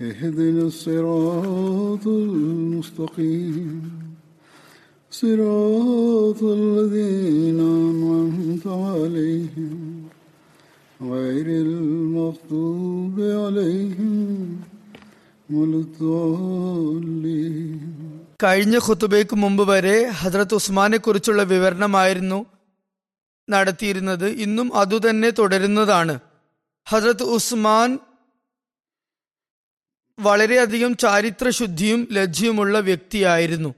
اهدنا الصراط المستقيم صراط الذين أنعمت عليهم غير المغضوب عليهم ولا الضالين കഴിഞ്ഞ ഖുത്തുബയ്ക്ക് മുമ്പ് വരെ ഹജ്രത്ത് ഉസ്മാനെ കുറിച്ചുള്ള വിവരണമായിരുന്നു നടത്തിയിരുന്നത് ഇന്നും അതുതന്നെ തുടരുന്നതാണ് ഹജ്രത്ത് ഉസ്മാൻ വളരെയധികം ചാരിത്രശുദ്ധിയും ലജ്ജയുമുള്ള വ്യക്തിയായിരുന്നു.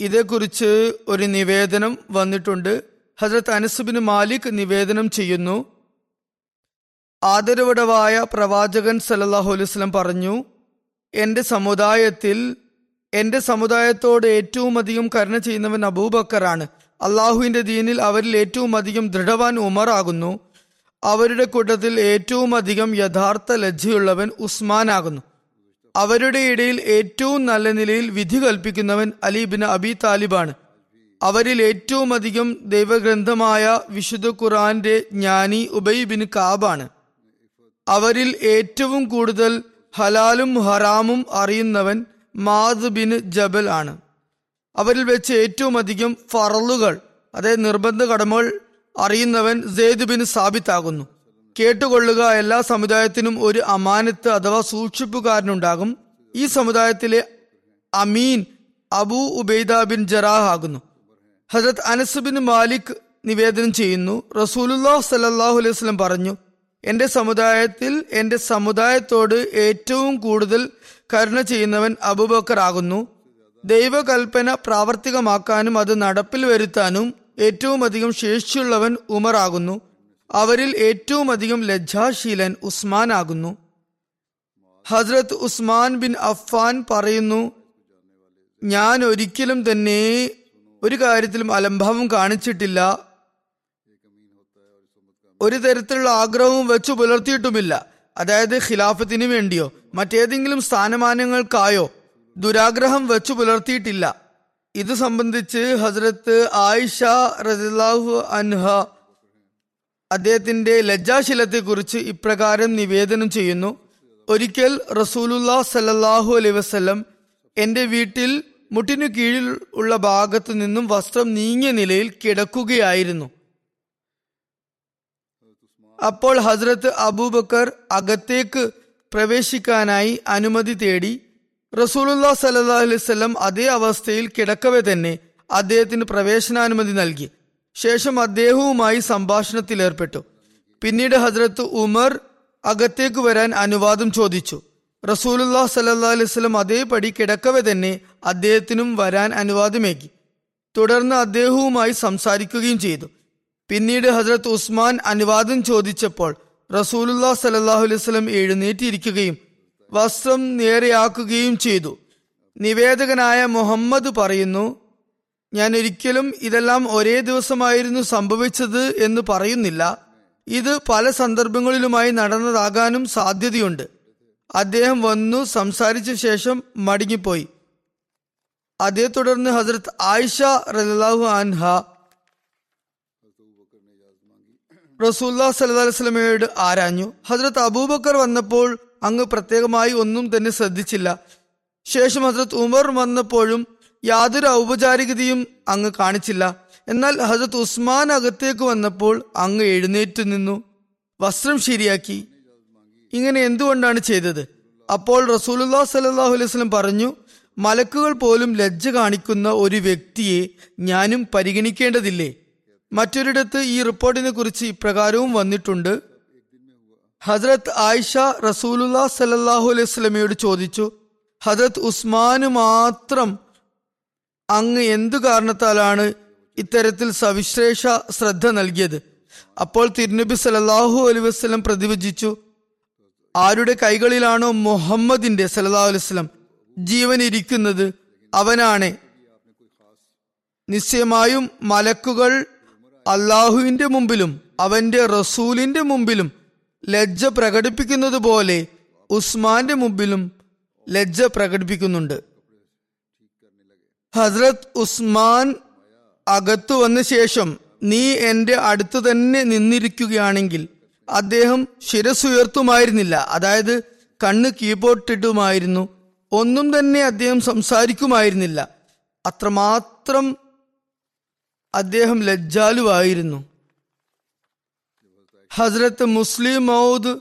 ഇതേക്കുറിച്ച് ഒരു നിവേദനം വന്നിട്ടുണ്ട്. ഹജ്രത്ത് അനസുബിന് മാലിക് നിവേദനം ചെയ്യുന്നു. ആദരവടവായ പ്രവാചകൻ സല്ലല്ലാഹു അലൈഹി വസല്ലം പറഞ്ഞു എന്റെ സമുദായത്തിൽ എന്റെ സമുദായത്തോട് ഏറ്റവും അധികം കരുണ ചെയ്യുന്നവൻ അബൂബക്കറാണ്. അള്ളാഹുവിന്റെ ദീനിൽ അവരിൽ ഏറ്റവും അധികം ദൃഢവാൻ ഉമർ ആകുന്നു. അവരുടെ കൂട്ടത്തിൽ ഏറ്റവും അധികം യഥാർത്ഥ ലജ്ജയുള്ളവൻ ഉസ്മാൻ ആകുന്നു അവരുടെ ഇടയിൽ ഏറ്റവും നല്ല നിലയിൽ വിധി കൽപ്പിക്കുന്നവൻ അലീബിന് അബി താലിബാണ്. അവരിൽ ഏറ്റവും അധികം ദൈവഗ്രന്ഥമായ വിശുദ്ധ ഖുറാന്റെ ജ്ഞാനി ഉബൈ ബിൻ കാബാണ്. അവരിൽ ഏറ്റവും കൂടുതൽ ഹലാലും ഹറാമും അറിയുന്നവൻ മാദ് ബിൻ ജബൽ ആണ്. അവരിൽ വെച്ച് ഏറ്റവും അധികം ഫറലുകൾ അതായത് നിർബന്ധ കടമകൾ അറിയുന്നവൻ സെയ്ദ് ബിൻ സാബിത്ത് ആകുന്നു കേട്ടുകൊള്ളുക എല്ലാ സമുദായത്തിനും ഒരു അമാനത്ത് അഥവാ സൂക്ഷിപ്പുകാരനുണ്ടാകും. ഈ സമുദായത്തിലെ അമീൻ അബൂ ഉബൈദ ബിൻ ജറാഹ് ആകുന്നു. ഹജത് അനസ് ബിൻ മാലിക് നിവേദനം ചെയ്യുന്നു. റസൂലുല്ലാഹ് സല്ലാഹു അലൈഹി വസ്ലം പറഞ്ഞു എന്റെ സമുദായത്തിൽ എന്റെ സമുദായത്തോട് ഏറ്റവും കൂടുതൽ കരുണ ചെയ്യുന്നവൻ അബൂബക്കർ ആകുന്നു. ദൈവകൽപ്പന പ്രാവർത്തികമാക്കാനും അത് നടപ്പിൽ വരുത്താനും ഏറ്റവും അധികം ശേഷിയുള്ളവൻ ഉമറാകുന്നു. അവരിൽ ഏറ്റവും അധികം ലജ്ജാശീലൻ ഉസ്മാൻ ആകുന്നു ഹസ്രത്ത് ഉസ്മാൻ ബിൻ അഫ്ഫാൻ പറയുന്നു ഞാൻ ഒരിക്കലും തന്നെ ഒരു കാര്യത്തിലും അലംഭാവം കാണിച്ചിട്ടില്ല. ഒരു തരത്തിലുള്ള ആഗ്രഹവും വെച്ചു പുലർത്തിയിട്ടുമില്ല. അതായത് ഖിലാഫത്തിന് വേണ്ടിയോ മറ്റേതെങ്കിലും സ്ഥാനമാനങ്ങൾക്കായോ ദുരാഗ്രഹം വെച്ചു പുലർത്തിയിട്ടില്ല. ഇത് സംബന്ധിച്ച് ഹസ്രത്ത് ആയിഷ റസിലാഹു അൻഹ അദ്ദേഹത്തിന്റെ ലജ്ജാശീലത്തെ കുറിച്ച് ഇപ്രകാരം നിവേദനം ചെയ്യുന്നു. ഒരിക്കൽ റസൂലുല്ലാ സല്ലാഹു അലൈ വസ്ലം എന്റെ വീട്ടിൽ മുട്ടിനു കീഴിൽ ഉള്ള ഭാഗത്തു നിന്നും വസ്ത്രം നീങ്ങിയ നിലയിൽ കിടക്കുകയായിരുന്നു. അപ്പോൾ ഹസ്രത്ത് അബൂബക്കർ അകത്തേക്ക് പ്രവേശിക്കാനായി അനുമതി തേടി റസൂലുല്ലാ സല്ലാ അലൈവല്ലം അതേ അവസ്ഥയിൽ കിടക്കവെ തന്നെ അദ്ദേഹത്തിന് പ്രവേശനാനുമതി നൽകി. ശേഷം അദ്ദേഹവുമായി സംഭാഷണത്തിൽ ഏർപ്പെട്ടു. പിന്നീട് ഹസ്രത്ത് ഉമർ അകത്തേക്ക് വരാൻ അനുവാദം ചോദിച്ചു. റസൂലുല്ലാ സല്ലാ അലൈവല്ലം അതേപടി കിടക്കവെ തന്നെ അദ്ദേഹത്തിനും വരാൻ അനുവാദമേകി. തുടർന്ന് അദ്ദേഹവുമായി സംസാരിക്കുകയും ചെയ്തു. പിന്നീട് ഹസ്രത്ത് ഉസ്മാൻ അനുവാദം ചോദിച്ചപ്പോൾ റസൂലുല്ലാ സലാഹു അലൈഹി സ്വലം എഴുന്നേറ്റിരിക്കുകയും വസ്ത്രം നേരെയാക്കുകയും ചെയ്തു. നിവേദകനായ മുഹമ്മദ് പറയുന്നു ഞാൻ ഒരിക്കലും ഇതെല്ലാം ഒരേ ദിവസമായിരുന്നു സംഭവിച്ചത് എന്ന് പറയുന്നില്ല. ഇത് പല സന്ദർഭങ്ങളിലുമായി നടന്നതാകാനും സാധ്യതയുണ്ട്. അദ്ദേഹം വന്നു സംസാരിച്ച ശേഷം മടങ്ങിപ്പോയി. അതേ തുടർന്ന് ഹസരത്ത് ആയിഷ റലാഹു അൻഹ റസൂല്ലാ സല്ലാ വസ്ലമയോട് ആരാഞ്ഞു. ഹസ്രത്ത് അബൂബക്കർ വന്നപ്പോൾ അങ്ങ് പ്രത്യേകമായി ഒന്നും തന്നെ ശ്രദ്ധിച്ചില്ല. ശേഷം ഹസരത് ഉമർ വന്നപ്പോഴും യാതൊരു ഔപചാരികതയും അങ്ങ് കാണിച്ചില്ല. എന്നാൽ ഹസരത് ഉസ്മാൻ അകത്തേക്ക് വന്നപ്പോൾ അങ്ങ് എഴുന്നേറ്റ് നിന്നു. വസ്ത്രം ശരിയാക്കി. ഇങ്ങനെ എന്തുകൊണ്ടാണ് ചെയ്തത്? അപ്പോൾ റസൂലുല്ലാ സലാഹു അലൈഹി വസ്ലം പറഞ്ഞു മലക്കുകൾ പോലും ലജ്ജ കാണിക്കുന്ന ഒരു വ്യക്തിയെ ഞാനും പരിഗണിക്കേണ്ടതില്ലേ? മറ്റൊരിടത്ത് ഈ റിപ്പോർട്ടിനെ കുറിച്ച് ഇപ്രകാരവും വന്നിട്ടുണ്ട് ഹസ്രത്ത് ആയിഷ റസൂലുല്ലാ സലല്ലാഹു അലൈഹി സ്വലമയോട് ചോദിച്ചു ഹജ്രത് ഉസ്മാന് മാത്രം അങ്ങ് എന്തു കാരണത്താലാണ് ഇത്തരത്തിൽ സവിശേഷ ശ്രദ്ധ നൽകിയത്? അപ്പോൾ തിരുനബി സലല്ലാഹു അലൈഹി വസ്ലം പ്രതിവചിച്ചു ആരുടെ കൈകളിലാണോ മുഹമ്മദിന്റെ സലല്ലാഹു അലൈഹി വസ്ലം ജീവൻ ഇരിക്കുന്നത് അവനാണ്. നിശ്ചയമായും മലക്കുകൾ അള്ളാഹുവിന്റെ മുമ്പിലും അവന്റെ റസൂലിന്റെ മുമ്പിലും ലജ്ജ പ്രകടിപ്പിക്കുന്നത് പോലെ ഉസ്മാന്റെ മുമ്പിലും ലജ്ജ പ്രകടിപ്പിക്കുന്നുണ്ട്. ഹസ്രത് ഉസ്മാൻ അകത്തു വന്ന ശേഷം നീ എന്റെ അടുത്ത് തന്നെ നിന്നിരിക്കുകയാണെങ്കിൽ അദ്ദേഹം ശിരസുയർത്തുമായിരുന്നില്ല അതായത് കണ്ണ് കീബോർഡിട്ടുമായിരുന്നു ഒന്നും തന്നെ അദ്ദേഹം സംസാരിക്കുമായിരുന്നില്ല. അത്രമാത്രം അദ്ദേഹം ലജ്ജാലുവായിരുന്നു. ഹസ്രത്ത് മുസ്ലിം മൗദ്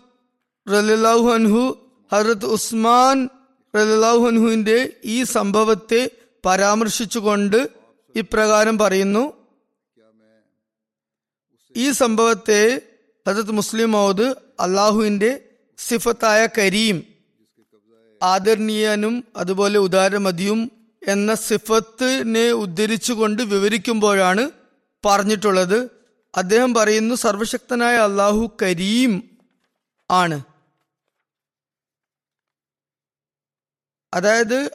റലാഹു അൻഹു ഹസ്രത്ത് ഉസ്മാൻ റലാഹു ഈ സംഭവത്തെ പരാമർശിച്ചുകൊണ്ട് ഇപ്രകാരം പറയുന്നു. ഈ സംഭവത്തെ ഹസരത്ത് മുസ്ലിം മൗദ് അള്ളാഹുവിന്റെ സിഫത്തായ കരീം ആദരണീയനും അതുപോലെ ഉദാരമതിയും എന്ന സിഫത്തിനെ ഉദ്ധരിച്ചുകൊണ്ട് വിവരിക്കുമ്പോഴാണ് പറഞ്ഞിട്ടുള്ളത്. അദ്ദേഹം പറയുന്നു സർവശക്തനായ അള്ളാഹു കരീം ആണ്. അതായത്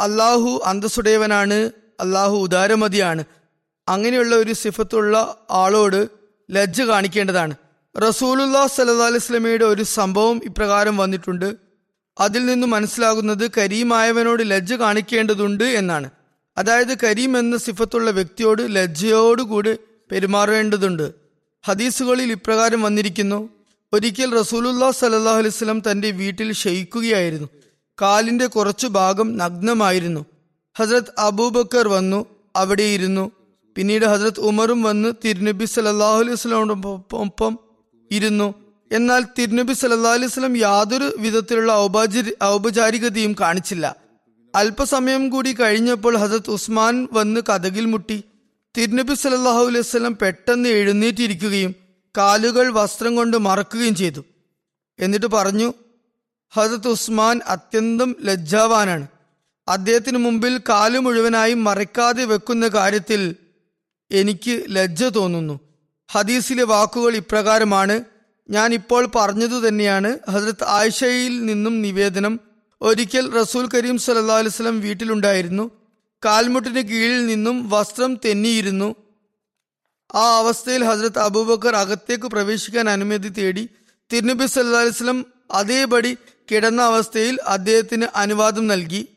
അള്ളാഹു അന്തസ്സുടയവനാണ് അള്ളാഹു ഉദാരമതിയാണ്. അങ്ങനെയുള്ള ഒരു സിഫത്തുള്ള ആളോട് ലജ്ജ കാണിക്കേണ്ടതാണ്. റസൂലുല്ലാ സല്ലാ അലൈസ്ലമയുടെ ഒരു സംഭവം ഇപ്രകാരം വന്നിട്ടുണ്ട്. അതിൽ നിന്ന് മനസ്സിലാകുന്നത് കരീമായവനോട് ലജ്ജ കാണിക്കേണ്ടതുണ്ട് എന്നാണ്. അതായത് കരീം എന്ന സിഫത്തുള്ള വ്യക്തിയോട് ലജ്ജയോടുകൂടി പെരുമാറേണ്ടതുണ്ട്. ഹദീസുകളിൽ ഇപ്രകാരം വന്നിരിക്കുന്നു ഒരിക്കൽ റസൂലുല്ലാ സലഹു അലിസ്ലം തന്റെ വീട്ടിൽ ക്ഷയിക്കുകയായിരുന്നു കാലിന്റെ കുറച്ചു ഭാഗം നഗ്നമായിരുന്നു. ഹസ്രത് അബൂബക്കർ വന്നു അവിടെ ഇരുന്നു. പിന്നീട് ഹസ്രത് ഉമറും വന്ന് തിരുനബി സലല്ലാഹു അലൈഹി സ്വലാമോടൊപ്പം ഇരുന്നു. എന്നാൽ തിരുനബി സലല്ലാ അലൈഹി സ്വലം യാതൊരു വിധത്തിലുള്ള ഔപചാരി ഔപചാരികതയും കാണിച്ചില്ല. അല്പസമയം കൂടി കഴിഞ്ഞപ്പോൾ ഹസരത് ഉസ്മാൻ വന്ന് കഥകിൽ മുട്ടി. തിരുനബി സല്ലാഹു അലൈഹി സ്വലം പെട്ടെന്ന് എഴുന്നേറ്റിരിക്കുകയും കാലുകൾ വസ്ത്രം കൊണ്ട് മറക്കുകയും ചെയ്തു. എന്നിട്ട് പറഞ്ഞു ഹജത് ഉസ്മാൻ അത്യന്തം ലജ്ജാവാനാണ്. അദ്ദേഹത്തിന് മുമ്പിൽ കാലു മുഴുവനായും മറക്കാതെ വെക്കുന്ന കാര്യത്തിൽ എനിക്ക് ലജ്ജ തോന്നുന്നു. ഹദീസിലെ വാക്കുകൾ ഇപ്രകാരമാണ് ഞാൻ ഇപ്പോൾ പറഞ്ഞതു തന്നെയാണ്. ഹസ്രത്ത് ആയിഷയിൽ നിന്നും നിവേദനം ഒരിക്കൽ റസൂൽ കരീം സല്ലാ അലുസ്ലം വീട്ടിലുണ്ടായിരുന്നു. കാൽമുട്ടിന് കീഴിൽ നിന്നും വസ്ത്രം തെന്നിയിരുന്നു. ആ അവസ്ഥയിൽ ഹസ്രത്ത് അബൂബക്കർ അകത്തേക്ക് പ്രവേശിക്കാൻ അനുമതി തേടി തിരുനബി സല്ലാ അലുസ്ലം അതേപടി കിടന്ന അവസ്ഥയിൽ അദ്ദേഹത്തിന് അനുവാദം നൽകി.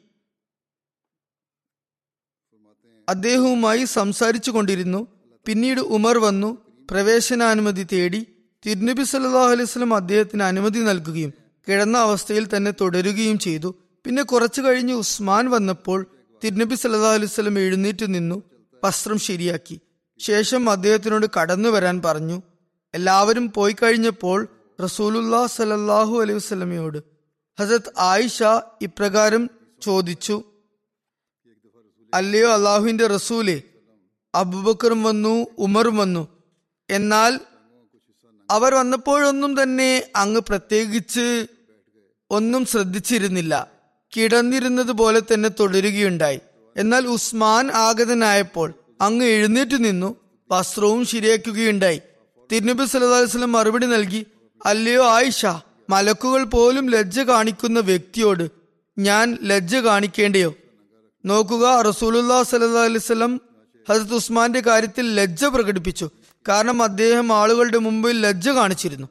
അദ്ദേഹവുമായി സംസാരിച്ചു കൊണ്ടിരുന്നു. പിന്നീട് ഉമർ വന്നു. പ്രവേശനാനുമതി തേടി തിരുനബി സല്ലാഹു അലൈഹി സ്വലം അദ്ദേഹത്തിന് അനുമതി നൽകുകയും കിടന്ന അവസ്ഥയിൽ തന്നെ തുടരുകയും ചെയ്തു. പിന്നെ കുറച്ചു കഴിഞ്ഞ് ഉസ്മാൻ വന്നപ്പോൾ തിരുനബി സല്ലാ അലൈഹി സ്വലം എഴുന്നേറ്റ് നിന്നു വസ്ത്രം ശരിയാക്കി. ശേഷം അദ്ദേഹത്തിനോട് കടന്നു വരാൻ പറഞ്ഞു. എല്ലാവരും പോയി കഴിഞ്ഞപ്പോൾ റസൂലുല്ലാ സലല്ലാഹു അലൈഹി വസ്ലമയോട് ഹസരത് ആയിഷ ഇപ്രകാരം ചോദിച്ചു അല്ലയോ അള്ളാഹുവിന്റെ റസൂലെ അബുബക്കറും വന്നു ഉമറും വന്നു. എന്നാൽ അവർ വന്നപ്പോഴൊന്നും തന്നെ അങ്ങ് പ്രത്യേകിച്ച് ഒന്നും ശ്രദ്ധിച്ചിരുന്നില്ല. കിടന്നിരുന്നത് പോലെ തന്നെ തുടരുകയുണ്ടായി. എന്നാൽ ഉസ്മാൻ ആഗതനായപ്പോൾ അങ്ങ് എഴുന്നേറ്റ് നിന്നു വസ്ത്രവും ശരിയാക്കുകയുണ്ടായി. തിരുനബി വസല്ലം മറുപടി നൽകി അല്ലയോ ആയിഷ മലക്കുകൾ പോലും ലജ്ജ കാണിക്കുന്ന വ്യക്തിയോട് ഞാൻ ലജ്ജ കാണിക്കേണ്ടയോ? നോക്കുക റസൂലുല്ലാ സല്ലല്ലാഹു അലൈഹി വസല്ലം ഹസരത്ത് ഉസ്മാന്റെ കാര്യത്തിൽ ലജ്ജ പ്രകടിപ്പിച്ചു. കാരണം അദ്ദേഹം ആളുകളുടെ മുമ്പിൽ ലജ്ജ കാണിച്ചിരുന്നു.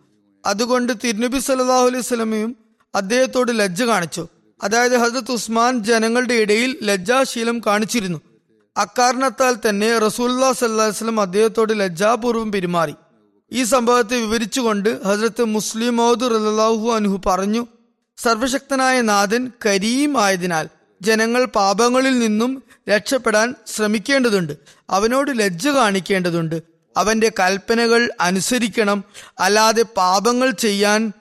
അതുകൊണ്ട് തിരുനബി സല്ലല്ലാഹു അലൈഹി അദ്ദേഹത്തോട് ലജ്ജ കാണിച്ചു. അതായത് ഹസരത്ത് ഉസ്മാൻ ജനങ്ങളുടെ ഇടയിൽ ലജ്ജാശീലം കാണിച്ചിരുന്നു. അക്കാരണത്താൽ തന്നെ റസൂല്ലാ സല്ലാസ്ലം അദ്ദേഹത്തോട് ലജ്ജാപൂർവം പെരുമാറി. ഈ സംഭവത്തെ വിവരിച്ചുകൊണ്ട് ഹസരത്ത് മുസ്ലിം മൗദ് റലാഹു അനുഹു പറഞ്ഞു സർവശക്തനായ നാഥൻ കരീം ആയതിനാൽ ജനങ്ങൾ പാപങ്ങളിൽ നിന്നും രക്ഷപ്പെടാൻ ശ്രമിക്കേണ്ടതുണ്ട്. അവനോട് ലജ്ജ കാണിക്കേണ്ടതുണ്ട്. അവന്റെ കൽപ്പനകൾ അനുസരിക്കണം. അല്ലാതെ പാപങ്ങൾ ചെയ്യാൻ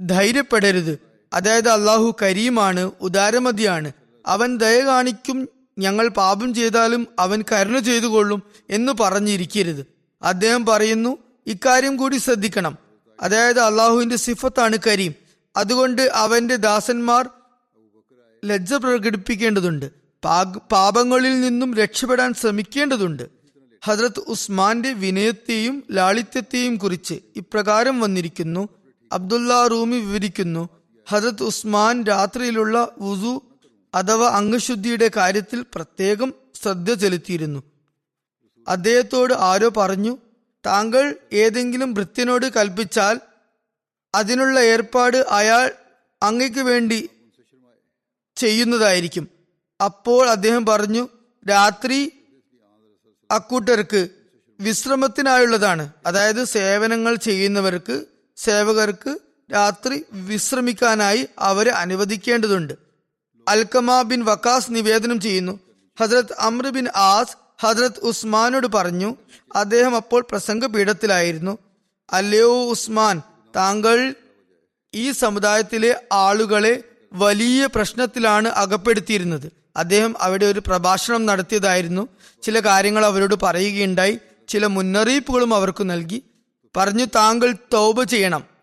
ധൈര്യപ്പെടരുത്. അതായത് അള്ളാഹു കരീമാണ് ഉദാരമതിയാണ്. അവൻ ദയ കാണിക്കും ഞങ്ങൾ പാപം ചെയ്താലും അവൻ കരുണ ചെയ്തു കൊള്ളും എന്ന് പറഞ്ഞിരിക്കരുത്. അദ്ദേഹം പറയുന്നു ഇക്കാര്യം കൂടി ശ്രദ്ധിക്കണം. അതായത് അള്ളാഹുവിന്റെ സിഫത്താണ് കരീം. അതുകൊണ്ട് അവന്റെ ദാസന്മാർ ലജ്ജ പ്രകടിപ്പിക്കേണ്ടതുണ്ട്. പാപങ്ങളിൽ നിന്നും രക്ഷപ്പെടാൻ ശ്രമിക്കേണ്ടതുണ്ട്. ഹജ്രത് ഉസ്മാന്റെ വിനയത്തെയും ലാളിത്യത്തെയും കുറിച്ച് ഇപ്രകാരം വന്നിരിക്കുന്നു. അബ്ദുല്ല റൂമി വിവരിക്കുന്നു ഹജ്രത് ഉസ്മാൻ രാത്രിയിലുള്ള വുസു അഥവാ അംഗശുദ്ധിയുടെ കാര്യത്തിൽ പ്രത്യേകം ശ്രദ്ധ ചെലുത്തിയിരുന്നു. അദ്ദേഹത്തോട് ആരോ പറഞ്ഞു താങ്കൾ ഏതെങ്കിലും വൃത്തിനോട് കൽപ്പിച്ചാൽ അതിനുള്ള ഏർപ്പാട് അയാൾ അങ്ങയ്ക്ക് വേണ്ടി ചെയ്യുന്നതായിരിക്കും. അപ്പോൾ അദ്ദേഹം പറഞ്ഞു രാത്രി അക്കൂട്ടർക്ക് വിശ്രമത്തിനായുള്ളതാണ്. അതായത് സേവനങ്ങൾ ചെയ്യുന്നവർക്ക് സേവകർക്ക് രാത്രി വിശ്രമിക്കാനായി അവരെ അനുവദിക്കേണ്ടതുണ്ട്. അൽക്കമ ബിൻ വക്കാസ് നിവേദനം ചെയ്യുന്നു. ഹജ്രത് അമ്ര ബിൻ ആസ് ഹജ്രത് ഉസ്മാനോട് പറഞ്ഞു അദ്ദേഹം അപ്പോൾ പ്രസംഗ പീഠത്തിലായിരുന്നു അല്ലയോ ഉസ്മാൻ താങ്കൾ ഈ സമുദായത്തിലെ ആളുകളെ വലിയ പ്രശ്നത്തിലാണ് അകപ്പെടുത്തിയിരുന്നത്. അദ്ദേഹം അവിടെ ഒരു പ്രഭാഷണം നടത്തിയതായിരുന്നു. ചില കാര്യങ്ങൾ അവരോട് പറയുകയുണ്ടായി. ചില മുന്നറിയിപ്പുകളും അവർക്ക് നൽകി. പറഞ്ഞു താങ്കൾ തൗബ ചെയ്യണം.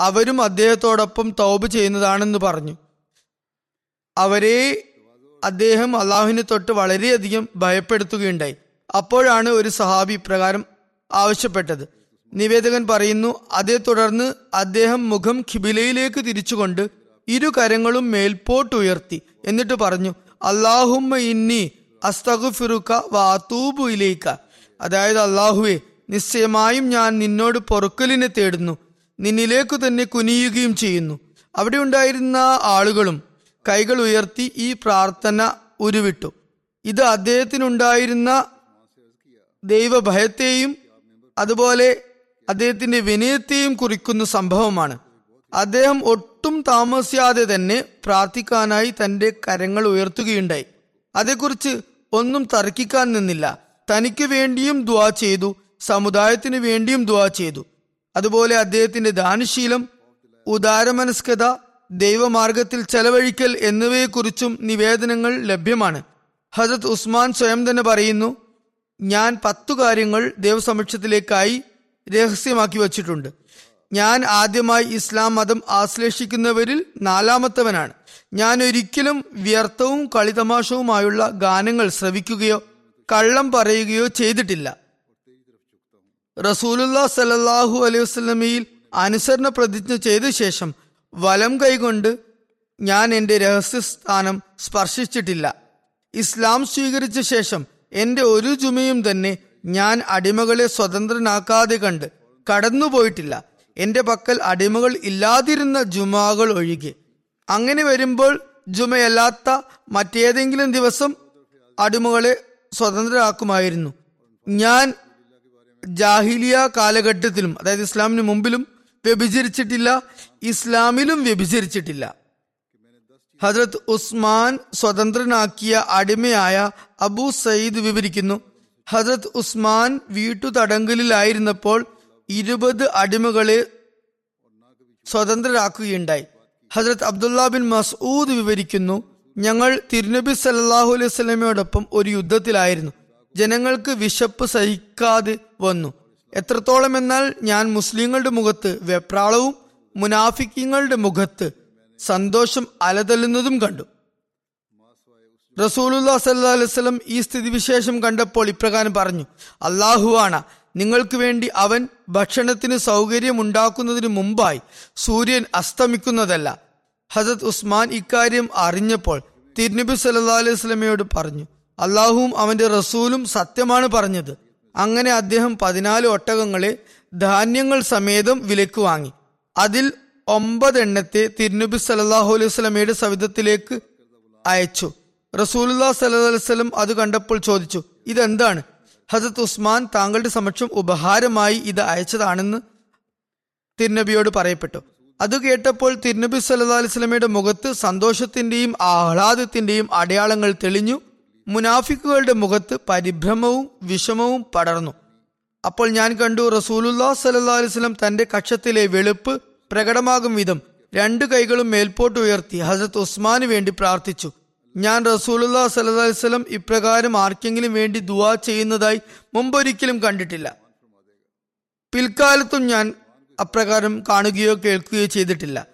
അവരും അദ്ദേഹത്തോടൊപ്പം തൗബ് ചെയ്യുന്നതാണെന്ന് പറഞ്ഞു. അവരെ അദ്ദേഹം അള്ളാഹുവിനെ തൊട്ട് വളരെയധികം ഭയപ്പെടുത്തുകയുണ്ടായി. അപ്പോഴാണ് ഒരു സഹാബി പ്രകാരം ആവശ്യപ്പെട്ടത്. നിവേദകൻ പറയുന്നു അതേ തുടർന്ന് അദ്ദേഹം മുഖം ഖിബിലയിലേക്ക് തിരിച്ചുകൊണ്ട് ഇരു കരങ്ങളും മേൽപോട്ടുയർത്തി എന്നിട്ട് പറഞ്ഞു അള്ളാഹുമ്മ ഇന്നി അസ്തഗുഫിറുക്ക വാത്തൂബു ഇലേക്ക അതായത് അള്ളാഹുവെ നിശ്ചയമായും ഞാൻ നിന്നോട് പൊറുക്കലിനെ തേടുന്നു. നിന്നിലേക്ക് തന്നെ കുനിയുകയും ചെയ്യുന്നു. അവിടെ ഉണ്ടായിരുന്ന ആളുകളും കൈകൾ ഉയർത്തി ഈ പ്രാർത്ഥന ഉരുവിട്ടു. ഇത് അദ്ദേഹത്തിനുണ്ടായിരുന്ന ദൈവഭയത്തെയും അതുപോലെ അദ്ദേഹത്തിന്റെ വിനയത്തെയും കുറിക്കുന്ന സംഭവമാണ്. അദ്ദേഹം ഒട്ടും താമസിയാതെ തന്നെ പ്രാർത്ഥിക്കാനായി തന്റെ കരങ്ങൾ ഉയർത്തുകയുണ്ടായി. അതേക്കുറിച്ച് ഒന്നും തർക്കിക്കാൻ നിന്നില്ല. തനിക്ക് വേണ്ടിയും ദ്വാ ചെയ്തു സമുദായത്തിന് വേണ്ടിയും ദ്വാ ചെയ്തു. അതുപോലെ അദ്ദേഹത്തിന്റെ ദാനശീലം ഉദാരമനസ്കത ദൈവമാർഗത്തിൽ ചെലവഴിക്കൽ എന്നിവയെക്കുറിച്ചും നിവേദനങ്ങൾ ലഭ്യമാണ്. ഹജത് ഉസ്മാൻ സ്വയം തന്നെ പറയുന്നു ഞാൻ പത്തു കാര്യങ്ങൾ ദൈവസമക്ഷത്തിലേക്കായി രഹസ്യമാക്കി വച്ചിട്ടുണ്ട്. ഞാൻ ആദ്യമായി ഇസ്ലാം മതം ആശ്ലേഷിക്കുന്നവരിൽ നാലാമത്തവനാണ്. ഞാൻ ഒരിക്കലും വ്യർത്ഥവും കളിതമാശവുമായുള്ള ഗാനങ്ങൾ ശ്രവിക്കുകയോ കള്ളം പറയുകയോ ചെയ്തിട്ടില്ല. റസൂലുല്ല സലല്ലാഹു അലൈഹി വസ്ലമയിൽ അനുസരണ പ്രതിജ്ഞ ചെയ്ത ശേഷം വലം കൈകൊണ്ട് ഞാൻ എന്റെ രഹസ്യസ്ഥാനം സ്പർശിച്ചിട്ടില്ല. ഇസ്ലാം സ്വീകരിച്ച ശേഷം എന്റെ ഒരു ജുമയും തന്നെ ഞാൻ അടിമകളെ സ്വതന്ത്രനാക്കാതെ കണ്ട് കടന്നുപോയിട്ടില്ല. എന്റെ പക്കൽ അടിമകൾ ഇല്ലാതിരുന്ന ജുമാകൾ ഒഴികെ. അങ്ങനെ വരുമ്പോൾ ജുമയല്ലാത്ത മറ്റേതെങ്കിലും ദിവസം അടിമകളെ സ്വതന്ത്രരാക്കുമായിരുന്നു. ഞാൻ ജാഹിലിയ കാലഘട്ടത്തിലും അതായത് ഇസ്ലാമിന് മുമ്പിലും വ്യഭിചരിച്ചിട്ടില്ല ഇസ്ലാമിലും വ്യഭിചരിച്ചിട്ടില്ല. ഹജ്രത് ഉസ്മാൻ സ്വതന്ത്രനാക്കിയ അടിമയായ അബു സയ്യിദ് വിവരിക്കുന്നു ഹജ്രത് ഉസ്മാൻ വീട്ടു തടങ്കലിലായിരുന്നപ്പോൾ ഇരുപത് അടിമകളെ സ്വതന്ത്രരാക്കുകയുണ്ടായി. ഹജ്രത് അബ്ദുല്ല ബിൻ മസൂദ് വിവരിക്കുന്നു ഞങ്ങൾ തിരുനബി സല്ലാഹു അലൈഹി സ്വലമയോടൊപ്പം ഒരു യുദ്ധത്തിലായിരുന്നു. ജനങ്ങൾക്ക് വിശപ്പ് സഹിക്കാതെ വന്നു. എത്രത്തോളം എന്നാൽ ഞാൻ മുസ്ലിങ്ങളുടെ മുഖത്ത് വെപ്രാളവും മുനാഫിക്കങ്ങളുടെ മുഖത്ത് സന്തോഷം അലതല്ലുന്നതും കണ്ടു. റസൂലുല്ലാ സല്ലാ അലൈവലം ഈ സ്ഥിതിവിശേഷം കണ്ടപ്പോൾ ഇപ്രകാരം പറഞ്ഞു അള്ളാഹുവാണ് നിങ്ങൾക്ക് വേണ്ടി അവൻ ഭക്ഷണത്തിന് സൗകര്യമുണ്ടാക്കുന്നതിന് മുമ്പായി സൂര്യൻ അസ്തമിക്കുന്നതല്ല. ഹസത് ഉസ്മാൻ ഇക്കാര്യം അറിഞ്ഞപ്പോൾ തിരുനബി സല്ലാ അലൈഹി സ്വലമയോട് പറഞ്ഞു അള്ളാഹുവും അവന്റെ റസൂലും സത്യമാണ് പറഞ്ഞത്. അങ്ങനെ അദ്ദേഹം പതിനാല് ഒട്ടകങ്ങളെ ധാന്യങ്ങൾ സമേതം വിലക്ക് വാങ്ങി. അതിൽ ഒമ്പതെണ്ണത്തെ തിരുനബി സല്ലാഹു അലൈഹി സ്വലമയുടെ സവിധത്തിലേക്ക് അയച്ചു. റസൂലുല്ലാ സല്ലാ അത് കണ്ടപ്പോൾ ചോദിച്ചു ഇതെന്താണ്? ഹസത്ത് ഉസ്മാൻ താങ്കളുടെ സമക്ഷം ഉപഹാരമായി ഇത് അയച്ചതാണെന്ന് തിരുനബിയോട് പറയപ്പെട്ടു. അത് കേട്ടപ്പോൾ തിരുനബി സല്ലാ അലൈഹി സ്വലമയുടെ മുഖത്ത് സന്തോഷത്തിന്റെയും ആഹ്ലാദത്തിന്റെയും അടയാളങ്ങൾ തെളിഞ്ഞു. മുനാഫിക്കുകളുടെ മുഖത്ത് പരിഭ്രമവും വിഷമവും പടർന്നു. അപ്പോൾ ഞാൻ കണ്ടു റസൂലുല്ലാ സല്ലാ അലൈഹി സ്വലം തന്റെ കക്ഷത്തിലെ വെളുപ്പ് പ്രകടമാകും വിധം രണ്ടു കൈകളും മേൽപോട്ട് ഉയർത്തി ഹസരത്ത് ഉസ്മാന് വേണ്ടി പ്രാർത്ഥിച്ചു. ഞാൻ റസൂലുല്ലാ സല്ലല്ലാഹു അലൈഹി വസല്ലം ഇപ്രകാരം ആർക്കെങ്കിലും വേണ്ടി ദുവാ ചെയ്യുന്നതായി മുമ്പൊരിക്കലും കണ്ടിട്ടില്ല. പിൽക്കാലത്തും ഞാൻ അപ്രകാരം കാണുകയോ കേൾക്കുകയോ ചെയ്തിട്ടില്ല.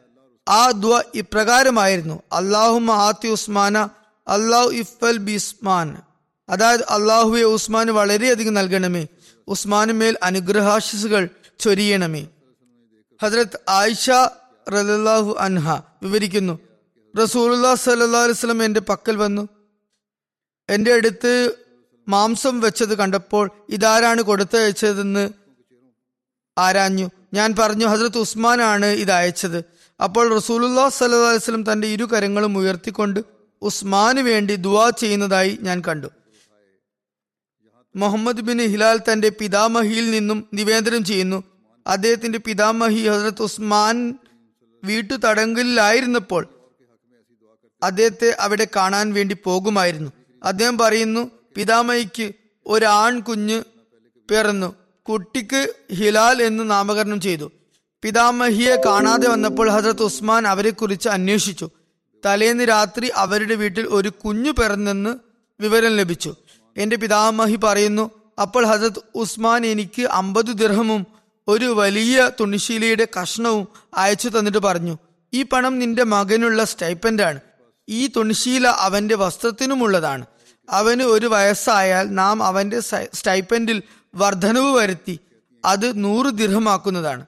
ആ ദ്വ ഇപ്രകാരമായിരുന്നു. അള്ളാഹു ആത്തി ഉസ്മാന അള്ളാഹു ഇഫൽ ബിസ്മാൻ അതായത് അള്ളാഹുവെ ഉസ്മാന് വളരെയധികം നൽകണമേ. ഉസ്മാന് മേൽ അനുഗ്രഹാശിസുകൾ ചൊരിയണമേ. ഹജ്രത് ആയിഷ റലാഹു അൻഹ വിവരിക്കുന്നു. റസൂലുല്ലാ സല്ലാ അലിസ്ലം എന്റെ പക്കൽ വന്നു. എന്റെ അടുത്ത് മാംസം വെച്ചത് കണ്ടപ്പോൾ ഇതാരാണ് കൊടുത്തയച്ചതെന്ന് ആരാഞ്ഞു. ഞാൻ പറഞ്ഞു ഹജ്രത് ഉസ്മാനാണ് ഇത് അയച്ചത്. അപ്പോൾ റസൂലുല്ലാ സല്ലാ അലിസ്ലം തന്റെ ഇരു കരങ്ങളും ഉയർത്തിക്കൊണ്ട് ഉസ്മാന് വേണ്ടി ദുവാ ചെയ്യുന്നതായി ഞാൻ കണ്ടു. മുഹമ്മദ് ബിൻ ഹിലാൽ തന്റെ പിതാമഹിയിൽ നിന്നും നിവേദനം ചെയ്യുന്നു. അദ്ദേഹത്തിന്റെ പിതാമഹി ഹസരത്ത് ഉസ്മാൻ വീട്ടു തടങ്കലിലായിരുന്നപ്പോൾ അദ്ദേഹത്തെ അവിടെ കാണാൻ വേണ്ടി പോകുമായിരുന്നു. അദ്ദേഹം പറയുന്നു പിതാമഹിക്ക് ഒരാൺ കുഞ്ഞ് പിറന്നു. കുട്ടിക്ക് ഹിലാൽ എന്ന് നാമകരണം ചെയ്തു. പിതാമഹിയെ കാണാതെ വന്നപ്പോൾ ഹസരത്ത് ഉസ്മാൻ അവരെക്കുറിച്ച് അന്വേഷിച്ചു. തലേന്ന് രാത്രി അവരുടെ വീട്ടിൽ ഒരു കുഞ്ഞു പിറന്നെന്ന് വിവരം ലഭിച്ചു. എന്റെ പിതാമഹി പറയുന്നു അപ്പോൾ ഹസത്ത് ഉസ്മാൻ എനിക്ക് അമ്പത് ദിർഹമും ഒരു വലിയ തുണിശീലയുടെ കഷ്ണവും അയച്ചു തന്നിട്ട് പറഞ്ഞു ഈ പണം നിന്റെ മകനുള്ള സ്റ്റൈപ്പൻഡാണ് ഈ തുണിശീല അവന്റെ വസ്ത്രത്തിനുമുള്ളതാണ്. അവന് ഒരു വയസ്സായാൽ നാം അവന്റെ സ്റ്റൈപ്പൻഡിൽ വർധനവ് വരുത്തി അത് നൂറ് ദിർഹമാക്കുന്നതാണ്.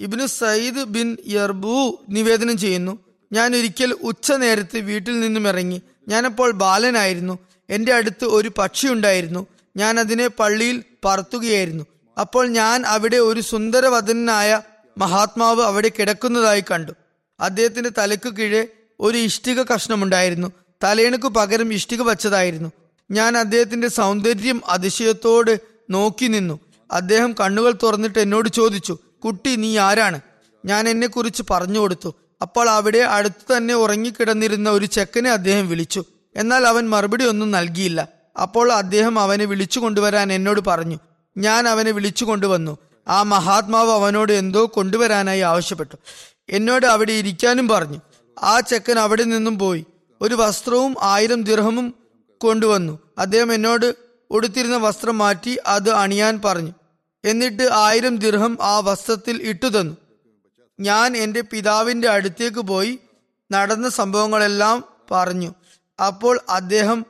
ഇബിന് സയ്യിദ് ബിൻ യർബു നിവേദനം ചെയ്യുന്നു ഞാൻ ഒരിക്കൽ ഉച്ച നേരത്ത് വീട്ടിൽ നിന്നും ഇറങ്ങി. ഞാനപ്പോൾ ബാലനായിരുന്നു. എന്റെ അടുത്ത് ഒരു പക്ഷി ഉണ്ടായിരുന്നു. ഞാൻ അതിനെ പള്ളിയിൽ പറത്തുകയായിരുന്നു. അപ്പോൾ ഞാൻ അവിടെ ഒരു സുന്ദരവദനായ മഹാത്മാവ് അവിടെ കിടക്കുന്നതായി കണ്ടു. അദ്ദേഹത്തിന്റെ തലയ്ക്ക് കീഴെ ഒരു ഇഷ്ടിക കഷ്ണമുണ്ടായിരുന്നു. തലേണക്ക് പകരം ഇഷ്ടിക വച്ചതായിരുന്നു. ഞാൻ അദ്ദേഹത്തിന്റെ സൗന്ദര്യം അതിശയത്തോട് നോക്കി നിന്നു. അദ്ദേഹം കണ്ണുകൾ തുറന്നിട്ട് എന്നോട് ചോദിച്ചു കുട്ടി നീ ആരാണ്? ഞാൻ എന്നെക്കുറിച്ച് പറഞ്ഞു കൊടുത്തു. അപ്പോൾ അവിടെ അടുത്ത് തന്നെ ഉറങ്ങിക്കിടന്നിരുന്ന ഒരു ചെക്കനെ അദ്ദേഹം വിളിച്ചു. എന്നാൽ അവൻ മറുപടി ഒന്നും നൽകിയില്ല. അപ്പോൾ അദ്ദേഹം അവനെ വിളിച്ചു കൊണ്ടുവരാൻ എന്നോട് പറഞ്ഞു. ഞാൻ അവനെ വിളിച്ചു കൊണ്ടുവന്നു. ആ മഹാത്മാവ് അവനോട് എന്തോ കൊണ്ടുവരാനായി ആവശ്യപ്പെട്ടു. എന്നോട് അവിടെ ഇരിക്കാനും പറഞ്ഞു. ആ ചെക്കൻ അവിടെ നിന്നും പോയി. ഒരു വസ്ത്രവും ആയിരം ദിർഹമും കൊണ്ടുവന്നു. അദ്ദേഹം എന്നോട് ഉടുത്തിരുന്ന വസ്ത്രം മാറ്റി അത് അണിയാൻ പറഞ്ഞു. എന്നിട്ട് ആയിരം ദിർഹം ആ വസ്ത്രത്തിൽ ഇട്ടു തന്നു ഞാൻ എന്റെ പിതാവിന്റെ അടുത്തേക്ക് പോയി നടന്ന സംഭവങ്ങളെല്ലാം പറഞ്ഞു. അപ്പോൾ അദ്ദേഹം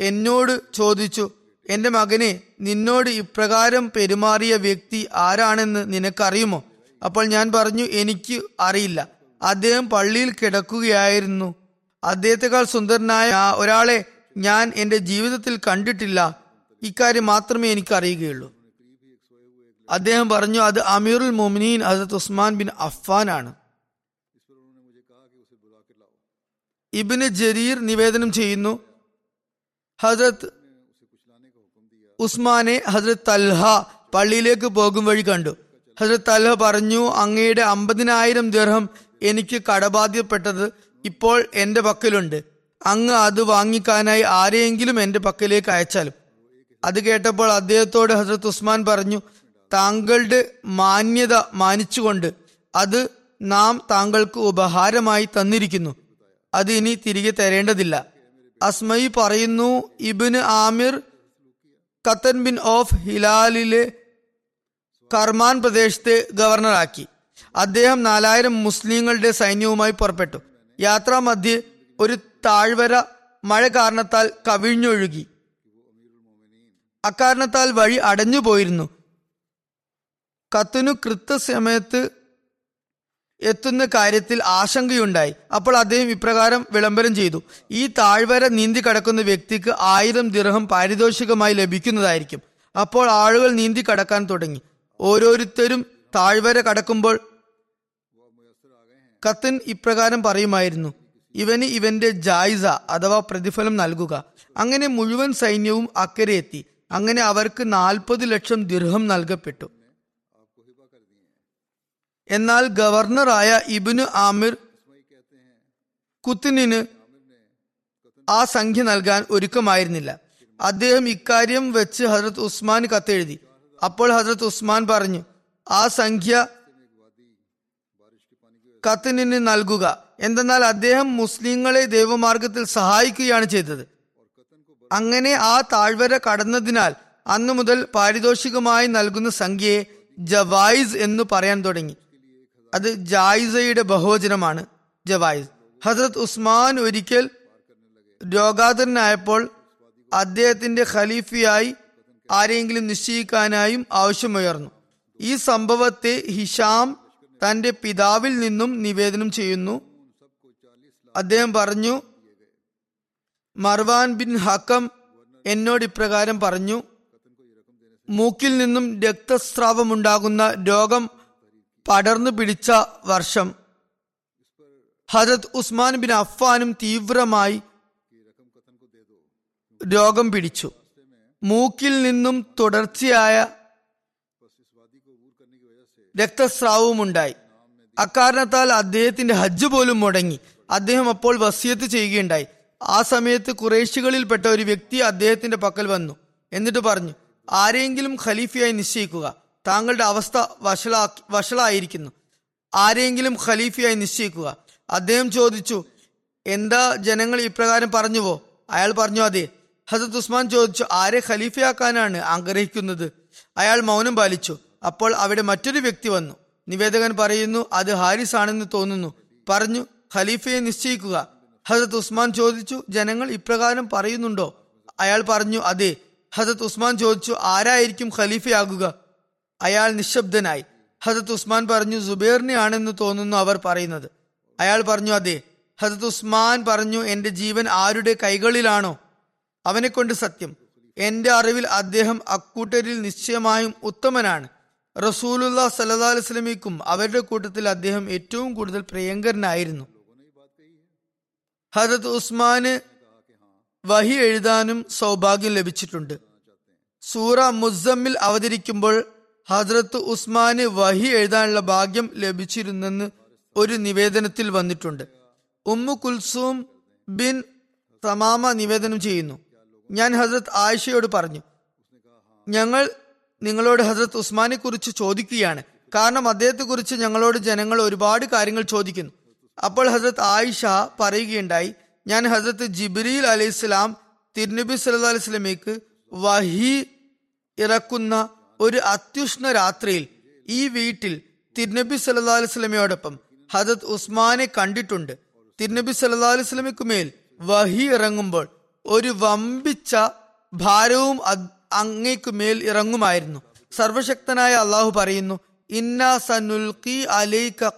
എന്നോട് ചോദിച്ചു എന്റെ മകനെ നിന്നോട് ഇപ്രകാരം പെരുമാറിയ വ്യക്തി ആരാണെന്ന് നിനക്കറിയുമോ? അപ്പോൾ ഞാൻ പറഞ്ഞു എനിക്ക് അറിയില്ല. അദ്ദേഹം പള്ളിയിൽ കിടക്കുകയായിരുന്നു. അദ്ദേഹത്തെക്കാൾ സുന്ദരനായ ഒരാളെ ഞാൻ എന്റെ ജീവിതത്തിൽ കണ്ടിട്ടില്ല. ഇക്കാര്യം മാത്രമേ എനിക്ക് അറിയുകയുള്ളൂ അദ്ദേഹം പറഞ്ഞു അത് അമീറുൽ മൊമിനീൻ ഹസത്ത് ഉസ്മാൻ ബിൻ അഫ്ഫാൻ ആണ് ഇബിന് ജരീർ നിവേദനം ചെയ്യുന്നു ഹസരത്ത് ഉസ്മാനെ ഹസരത് തൽഹ പള്ളിയിലേക്ക് പോകും വഴി കണ്ടു. ഹസരത് തൽഹ പറഞ്ഞു അങ്ങയുടെ അമ്പതിനായിരം ദിർഹം എനിക്ക് കടബാധ്യപ്പെട്ടത് ഇപ്പോൾ എന്റെ പക്കലുണ്ട്. അങ്ങ് അത് വാങ്ങിക്കാനായി ആരെയെങ്കിലും എന്റെ പക്കലേക്ക് അയച്ചാലും. അത് കേട്ടപ്പോൾ അദ്ദേഹത്തോട് ഹസരത് ഉസ്മാൻ പറഞ്ഞു താങ്കളുടെ മാന്യത മാനിച്ചുകൊണ്ട് അത് നാം താങ്കൾക്ക് ഉപഹാരമായി തന്നിരിക്കുന്നു. അത് ഇനി തിരികെ തരേണ്ടതില്ല. അസ്മയി പറയുന്നു Ibn Amir Qatan bin Auf ഹിലാലിലെ Karman പ്രദേശത്തെ ഗവർണറാക്കി. അദ്ദേഹം നാലായിരം മുസ്ലിങ്ങളുടെ സൈന്യവുമായി പുറപ്പെട്ടു. യാത്രാമധ്യേ ഒരു താഴ്വര മഴ കാരണത്താൽ കവിഞ്ഞൊഴുകി അക്കാരണത്താൽ വഴി അടഞ്ഞു പോയിരുന്നു കത്തിനു കൃത്യസമയത്ത് എത്തുന്ന കാര്യത്തിൽ ആശങ്കയുണ്ടായി. അപ്പോൾ അദ്ദേഹം ഇപ്രകാരം വിളംബരം ചെയ്തു. ഈ താഴ്വര നീന്തി കടക്കുന്ന വ്യക്തിക്ക് ആയിരം ദിർഹം പാരിതോഷികമായി ലഭിക്കുന്നതായിരിക്കും. അപ്പോൾ ആളുകൾ നീന്തി കടക്കാൻ തുടങ്ങി. ഓരോരുത്തരും താഴ്വര കടക്കുമ്പോൾ കത്തൻ ഇപ്രകാരം പറയുമായിരുന്നു. ഇവന് ഇവന്റെ ജായിസ അഥവാ പ്രതിഫലം നൽകുക. അങ്ങനെ മുഴുവൻ സൈന്യവും അക്കരെ എത്തി. അങ്ങനെ അവർക്ക് നാൽപ്പത് ലക്ഷം ദിർഹം നൽകപ്പെട്ടു. എന്നാൽ ഗവർണറായ ഇബിന് ആമിർ കുത്തിനിന് ആ സംഖ്യ നൽകാൻ ഒരുക്കമായിരുന്നില്ല. അദ്ദേഹം ഇക്കാര്യം വെച്ച് ഹസരത് ഉസ്മാൻ കത്തെഴുതി. അപ്പോൾ ഹസരത് ഉസ്മാൻ പറഞ്ഞു ആ സംഖ്യ കത്തിനിന് നൽകുക. എന്തെന്നാൽ അദ്ദേഹം മുസ്ലിങ്ങളെ ദൈവമാർഗത്തിൽ സഹായിക്കുകയാണ് ചെയ്തത്. അങ്ങനെ ആ താഴ്വര കടന്നതിനാൽ അന്നു മുതൽ പാരിതോഷികമായി നൽകുന്ന സംഖ്യയെ ജവായിസ് എന്ന് പറയാൻ തുടങ്ങി. അത് ജായിസയുടെ ബഹുവചനമാണ്. ജവായിസ്. ഹസരത് ഉസ്മാൻ ഒരിക്കൽ രോഗാതുരനായപ്പോൾ അദ്ദേഹത്തിന്റെ ഖലീഫയായി ആരെങ്കിലും നിശ്ചയിക്കാനായും ആവശ്യമുയർന്നു. ഈ സംഭവത്തെ ഹിഷാം തന്റെ പിതാവിൽ നിന്നും നിവേദനം ചെയ്യുന്നു. അദ്ദേഹം പറഞ്ഞു മർവാൻ ബിൻ ഹക്കം എന്നോട് ഇപ്രകാരം പറഞ്ഞു മൂക്കിൽ നിന്നും രക്തസ്രാവമുണ്ടാകുന്ന രോഗം പടർന്നു പിടിച്ച വർഷം. ഹജത് ഉസ്മാൻ ബിൻ അഫ്ഫാനും തീവ്രമായി രോഗം പിടിച്ചു. മൂക്കിൽ നിന്നും തുടർച്ചയായ രക്തസ്രാവമുണ്ടായി അക്കാരണത്താൽ അദ്ദേഹത്തിന്റെ ഹജ്ജ് പോലും മുടങ്ങി. അദ്ദേഹം അപ്പോൾ വസിയത്ത് ചെയ്യുകയുണ്ടായി. ആ സമയത്ത് കുറേശികളിൽപ്പെട്ട ഒരു വ്യക്തി അദ്ദേഹത്തിന്റെ പക്കൽ വന്നു. എന്നിട്ട് പറഞ്ഞു ആരെങ്കിലും ഖലീഫയായി നിശ്ചയിക്കുക. താങ്കളുടെ അവസ്ഥ വഷളാ വഷളായിരിക്കുന്നു. ആരെങ്കിലും ഖലീഫയായി നിശ്ചയിക്കുക. അദ്ദേഹം ചോദിച്ചു എന്താ ജനങ്ങൾ ഇപ്രകാരം പറഞ്ഞുവോ? അയാൾ പറഞ്ഞു അതെ. ഹസത്ത് ഉസ്മാൻ ചോദിച്ചു ആരെ ഖലീഫയാക്കാനാണ് ആഗ്രഹിക്കുന്നത്? അയാൾ മൗനം പാലിച്ചു. അപ്പോൾ അവിടെ മറ്റൊരു വ്യക്തി വന്നു. നിവേദകൻ പറയുന്നു അത് ഹാരിസ് ആണെന്ന് തോന്നുന്നു. പറഞ്ഞു ഖലീഫയെ നിശ്ചയിക്കുക. ഹസത്ത് ഉസ്മാൻ ചോദിച്ചു ജനങ്ങൾ ഇപ്രകാരം പറയുന്നുണ്ടോ? അയാൾ പറഞ്ഞു അതെ. ഹസത്ത് ഉസ്മാൻ ചോദിച്ചു ആരായിരിക്കും ഖലീഫയാകുക? അയാൾ നിശബ്ദനായി. ഹസത്ത് ഉസ്മാൻ പറഞ്ഞു സുബേറിനെ ആണെന്ന് തോന്നുന്നു അവർ പറയുന്നത്. അയാൾ പറഞ്ഞു അതെ. ഹസത്ത് ഉസ്മാൻ പറഞ്ഞു എന്റെ ജീവൻ ആരുടെ കൈകളിലാണോ? അവനെ കൊണ്ട് സത്യം എന്റെ അറിവിൽ അദ്ദേഹം അക്കൂട്ടരിൽ നിശ്ചയമായും ഉത്തമനാണ്. റസൂലുല്ലാ സല്ലാ അലുസ്ലമിക്കും അവരുടെ കൂട്ടത്തിൽ അദ്ദേഹം ഏറ്റവും കൂടുതൽ പ്രിയങ്കരനായിരുന്നു. ഹജത് ഉസ്മാന് വഹി എഴുതാനും സൗഭാഗ്യം ലഭിച്ചിട്ടുണ്ട്. സൂറ മുസമ്മിൽ അവതരിക്കുമ്പോൾ ഹജ്രത്ത് ഉസ്മാന് വഹി എഴുതാനുള്ള ഭാഗ്യം ലഭിച്ചിരുന്നെന്ന് ഒരു നിവേദനത്തിൽ വന്നിട്ടുണ്ട്. ഉമ്മു കുൽസൂം ബിൻ തമാമ നിവേദനം ചെയ്യുന്നു. ഞാൻ ഹസരത് ആയിഷയോട് പറഞ്ഞു ഞങ്ങൾ നിങ്ങളോട് ഹസരത് ഉസ്മാനെ കുറിച്ച് ചോദിക്കുകയാണ്. കാരണം അദ്ദേഹത്തെ കുറിച്ച് ഞങ്ങളോട് ജനങ്ങൾ ഒരുപാട് കാര്യങ്ങൾ ചോദിക്കുന്നു. അപ്പോൾ ഹസരത് ആയിഷ പറയുകയുണ്ടായി ഞാൻ ഹസ്രത്ത് ജിബ്രീൽ അലൈഹി സ്വലാം തിരുനബി സല്ലാ അലൈഹി സ്വലമേക്ക് വഹി ഇറക്കുന്ന ഒരു അത്യുഷ്ണ രാത്രിയിൽ ഈ വീട്ടിൽ തിരുനബി സല്ലാ അലൈഹി സ്വലമയോടൊപ്പം ഹജത് ഉസ്മാനെ കണ്ടിട്ടുണ്ട്. തിരുനബി സല്ലാ അലൈഹി സ്വലമയ്ക്ക് മേൽ വഹി ഇറങ്ങുമ്പോൾ ഒരു വമ്പിച്ച ഭാരവും അങ്ങേക്കു മേൽ ഇറങ്ങുമായിരുന്നു. സർവശക്തനായ അള്ളാഹു പറയുന്നു ഇന്നാ അലൈക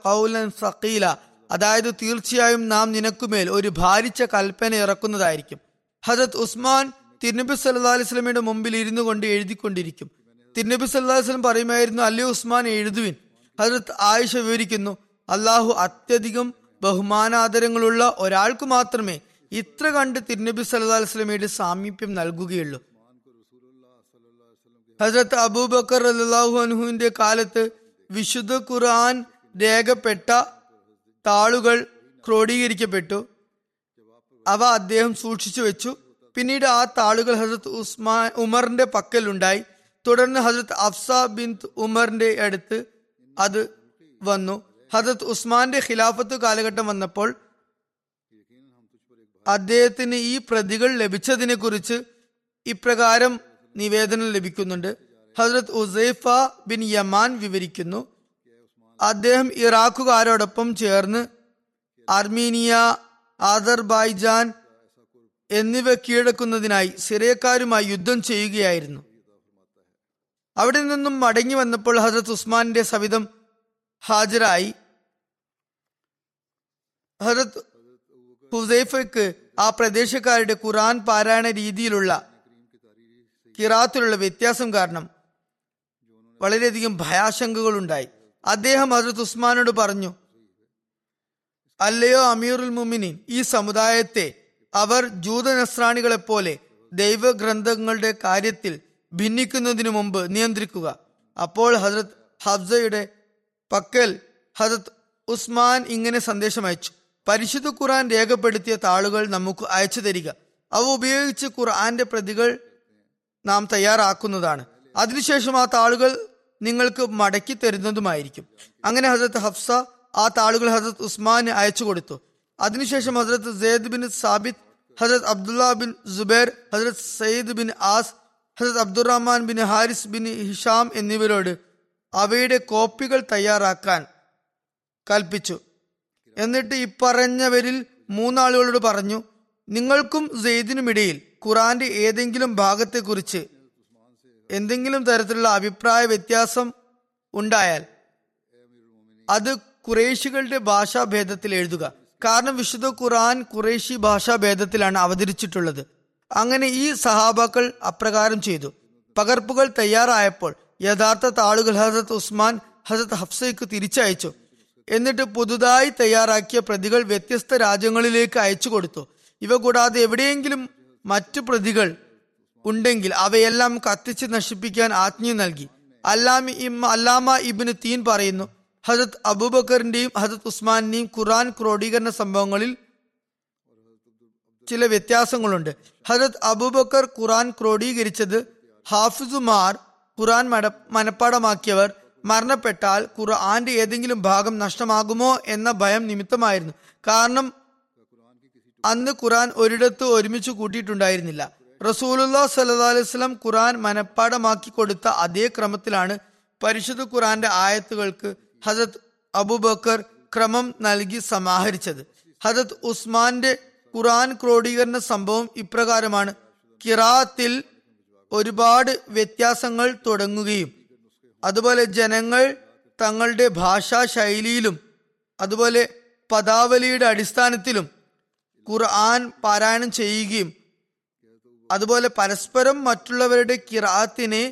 സഖീല. അതായത് തീർച്ചയായും നാം നിനക്കുമേൽ ഒരു ഭാരിച്ച കൽപ്പന ഇറക്കുന്നതായിരിക്കും. ഹജത് ഉസ്മാൻ തിരുനബി സല്ലാ അലിസ്ലമിയുടെ മുമ്പിൽ ഇരുന്നു കൊണ്ട് എഴുതിക്കൊണ്ടിരിക്കും. തിരുനബി സല്ലാസ്ലം പറയുമായിരുന്നു അലി ഉസ്മാൻ എഴുതുവിൻ. ഹജറത് ആയിഷ വിവരിക്കുന്നു അള്ളാഹു അത്യധികം ബഹുമാനാദരങ്ങളുള്ള ഒരാൾക്ക് മാത്രമേ ഇത്ര കണ്ട് തിരുനബി സല്ലാ വസ്ലമയുടെ സാമീപ്യം നൽകുകയുള്ളൂ. ഹസരത്ത് അബൂബക്കർ അല്ലാഹു അനുഹുവിന്റെ കാലത്ത് വിശുദ്ധ ഖുർആൻ രേഖപ്പെട്ട താളുകൾ ക്രോഡീകരിക്കപ്പെട്ടു. അവ അദ്ദേഹം സൂക്ഷിച്ചു വെച്ചു. പിന്നീട് ആ താളുകൾ ഹസരത്ത് ഉസ്മാൻ ഉമറിന്റെ പക്കലുണ്ടായി. തുടർന്ന് ഹസരത്ത് അഫ്സ ബിൻ ഉമറിന്റെ അടുത്ത് അത് വന്നു. ഹസരത്ത് ഉസ്മാന്റെ ഖിലാഫത്ത് കാലഘട്ടം വന്നപ്പോൾ അദ്ദേഹത്തിന് ഈ പ്രതികൾ ലഭിച്ചതിനെ കുറിച്ച് ഇപ്രകാരം നിവേദനം ലഭിക്കുന്നുണ്ട്. ഹസ്രത് ഉസൈഫ ബിൻ യമാൻ വിവരിക്കുന്നു അദ്ദേഹം ഇറാഖുകാരോടൊപ്പം ചേർന്ന് അർമീനിയ ആദർബൈജാൻ എന്നിവ കീഴടക്കുന്നതിനായി സിറിയക്കാരുമായി യുദ്ധം ചെയ്യുകയായിരുന്നു. അവിടെ നിന്നും മടങ്ങി വന്നപ്പോൾ ഹസരത് ഉസ്മാന്റെ സവിധം ഹാജരായി. ഹസരത് ഹുസൈഫയ്ക്ക് ആ പ്രദേശക്കാരുടെ ഖുറാൻ പാരായണ രീതിയിലുള്ള കിറാത്തിലുള്ള വ്യത്യാസം കാരണം വളരെയധികം ഭയാശങ്കകൾ ഉണ്ടായി. അദ്ദേഹം ഹസരത് ഉസ്മാനോട് പറഞ്ഞു അല്ലയോ അമീറുൽ മുമിനിൻ ഈ സമുദായത്തെ അവർ ജൂതനസ്രാണികളെ പോലെ ദൈവഗ്രന്ഥങ്ങളുടെ കാര്യത്തിൽ ഭിന്നിക്കുന്നതിനു മുമ്പ് നിയന്ത്രിക്കുക. അപ്പോൾ ഹസരത് ഹഫ്സയുടെ പക്കൽ ഹസരത് ഉസ്മാൻ ഇങ്ങനെ സന്ദേശം അയച്ചു. പരിശുദ്ധ ഖുർആൻ രേഖപ്പെടുത്തിയ താളുകൾ നമുക്ക് അയച്ചു തരിക. അവ ഉപയോഗിച്ച് ഖുർആന്റെ പ്രതികൾ നാം തയ്യാറാക്കുന്നതാണ്. അതിനുശേഷം ആ താളുകൾ നിങ്ങൾക്ക് മടക്കി തരുന്നതുമായിരിക്കും. അങ്ങനെ ഹസരത്ത് ഹഫ്സ ആ താളുകൾ ഹസരത് ഉസ്മാന് അയച്ചു കൊടുത്തു. അതിനുശേഷം ഹസരത്ത് സെയ്ദ് ബിൻ സാബിത്ത് ഹസരത് അബ്ദുല്ല ബിൻ ജുബൈർ ഹസരത് സയ്യിദ് ബിൻ ആസ് ഹസരത് Abdurrahman bin Harith bin Hisham എന്നിവരോട് അവയുടെ കോപ്പികൾ തയ്യാറാക്കാൻ കൽപ്പിച്ചു. എന്നിട്ട് ഇപ്പറഞ്ഞവരിൽ മൂന്നാളുകളോട് പറഞ്ഞു നിങ്ങൾക്കും സെയ്ദിനുമിടയിൽ ഖുറാന്റെ ഏതെങ്കിലും ഭാഗത്തെക്കുറിച്ച് എന്തെങ്കിലും തരത്തിലുള്ള അഭിപ്രായ വ്യത്യാസം ഉണ്ടായാൽ അത് കുറേശികളുടെ ഭാഷാഭേദത്തിൽ എഴുതുക. കാരണം വിശുദ്ധ ഖുറാൻ കുറേശി ഭാഷാഭേദത്തിലാണ് അവതരിച്ചിട്ടുള്ളത്. അങ്ങനെ ഈ സഹാബാക്കൾ അപ്രകാരം ചെയ്തു. പകർപ്പുകൾ തയ്യാറായപ്പോൾ യഥാർത്ഥ താളുകൾ ഹസരത്ത് ഉസ്മാൻ ഹസരത്ത് ഹഫ്സയ്ക്ക് തിരിച്ചയച്ചു. എന്നിട്ട് പുതുതായി തയ്യാറാക്കിയ പ്രതികൾ വ്യത്യസ്ത രാജ്യങ്ങളിലേക്ക് അയച്ചു കൊടുത്തു. ഇവ കൂടാതെ എവിടെയെങ്കിലും മറ്റു പ്രതികൾ ഉണ്ടെങ്കിൽ അവയെല്ലാം കത്തിച്ച് നശിപ്പിക്കാൻ ആജ്ഞ നൽകി. അല്ലാമി ഇം- അല്ലാമ ഇബിന് തീൻ പറയുന്നു ഹജത് അബൂബക്കറിന്റെയും ഹജത് ഉസ്മാനിന്റെയും ഖുറാൻ ക്രോഡീകരണ സംഭവങ്ങളിൽ ചില വ്യത്യാസങ്ങളുണ്ട്. ഹജത് അബൂബക്കർ ഖുറാൻ ക്രോഡീകരിച്ചത് ഹാഫിസുമാർ ഖുറാൻ മട മനപ്പാടമാക്കിയവർ മരണപ്പെട്ടാൽ ഖുർആന്റെ ഏതെങ്കിലും ഭാഗം നഷ്ടമാകുമോ എന്ന ഭയം നിമിത്തമായിരുന്നു. കാരണം അന്ന് ഖുറാൻ ഒരിടത്ത് ഒരുമിച്ച് കൂട്ടിയിട്ടുണ്ടായിരുന്നില്ല. റസൂലുല്ലാ സല്ലാ അലൈവലം ഖുറാൻ മനപ്പാടമാക്കി കൊടുത്ത അതേ ക്രമത്തിലാണ് പരിശുദ്ധ ഖുറാന്റെ ആയത്തുകൾക്ക് ഹജത് അബൂബക്കർ ക്രമം നൽകി സമാഹരിച്ചത്. ഹജത് ഉസ്മാന്റെ ഖുറാൻ ക്രോഡീകരണ സംഭവം ഇപ്രകാരമാണ്. കിറാത്തിൽ ഒരുപാട് വ്യത്യാസങ്ങൾ തുടങ്ങുകയും അതുപോലെ ജനങ്ങൾ തങ്ങളുടെ ഭാഷാ ശൈലിയിലും അതുപോലെ പദാവലിയുടെ അടിസ്ഥാനത്തിലും ഖുർആൻ പാരായണം ചെയ്യുകയും അതുപോലെ പരസ്പരം മറ്റുള്ളവരുടെ കിറാത്തിനെ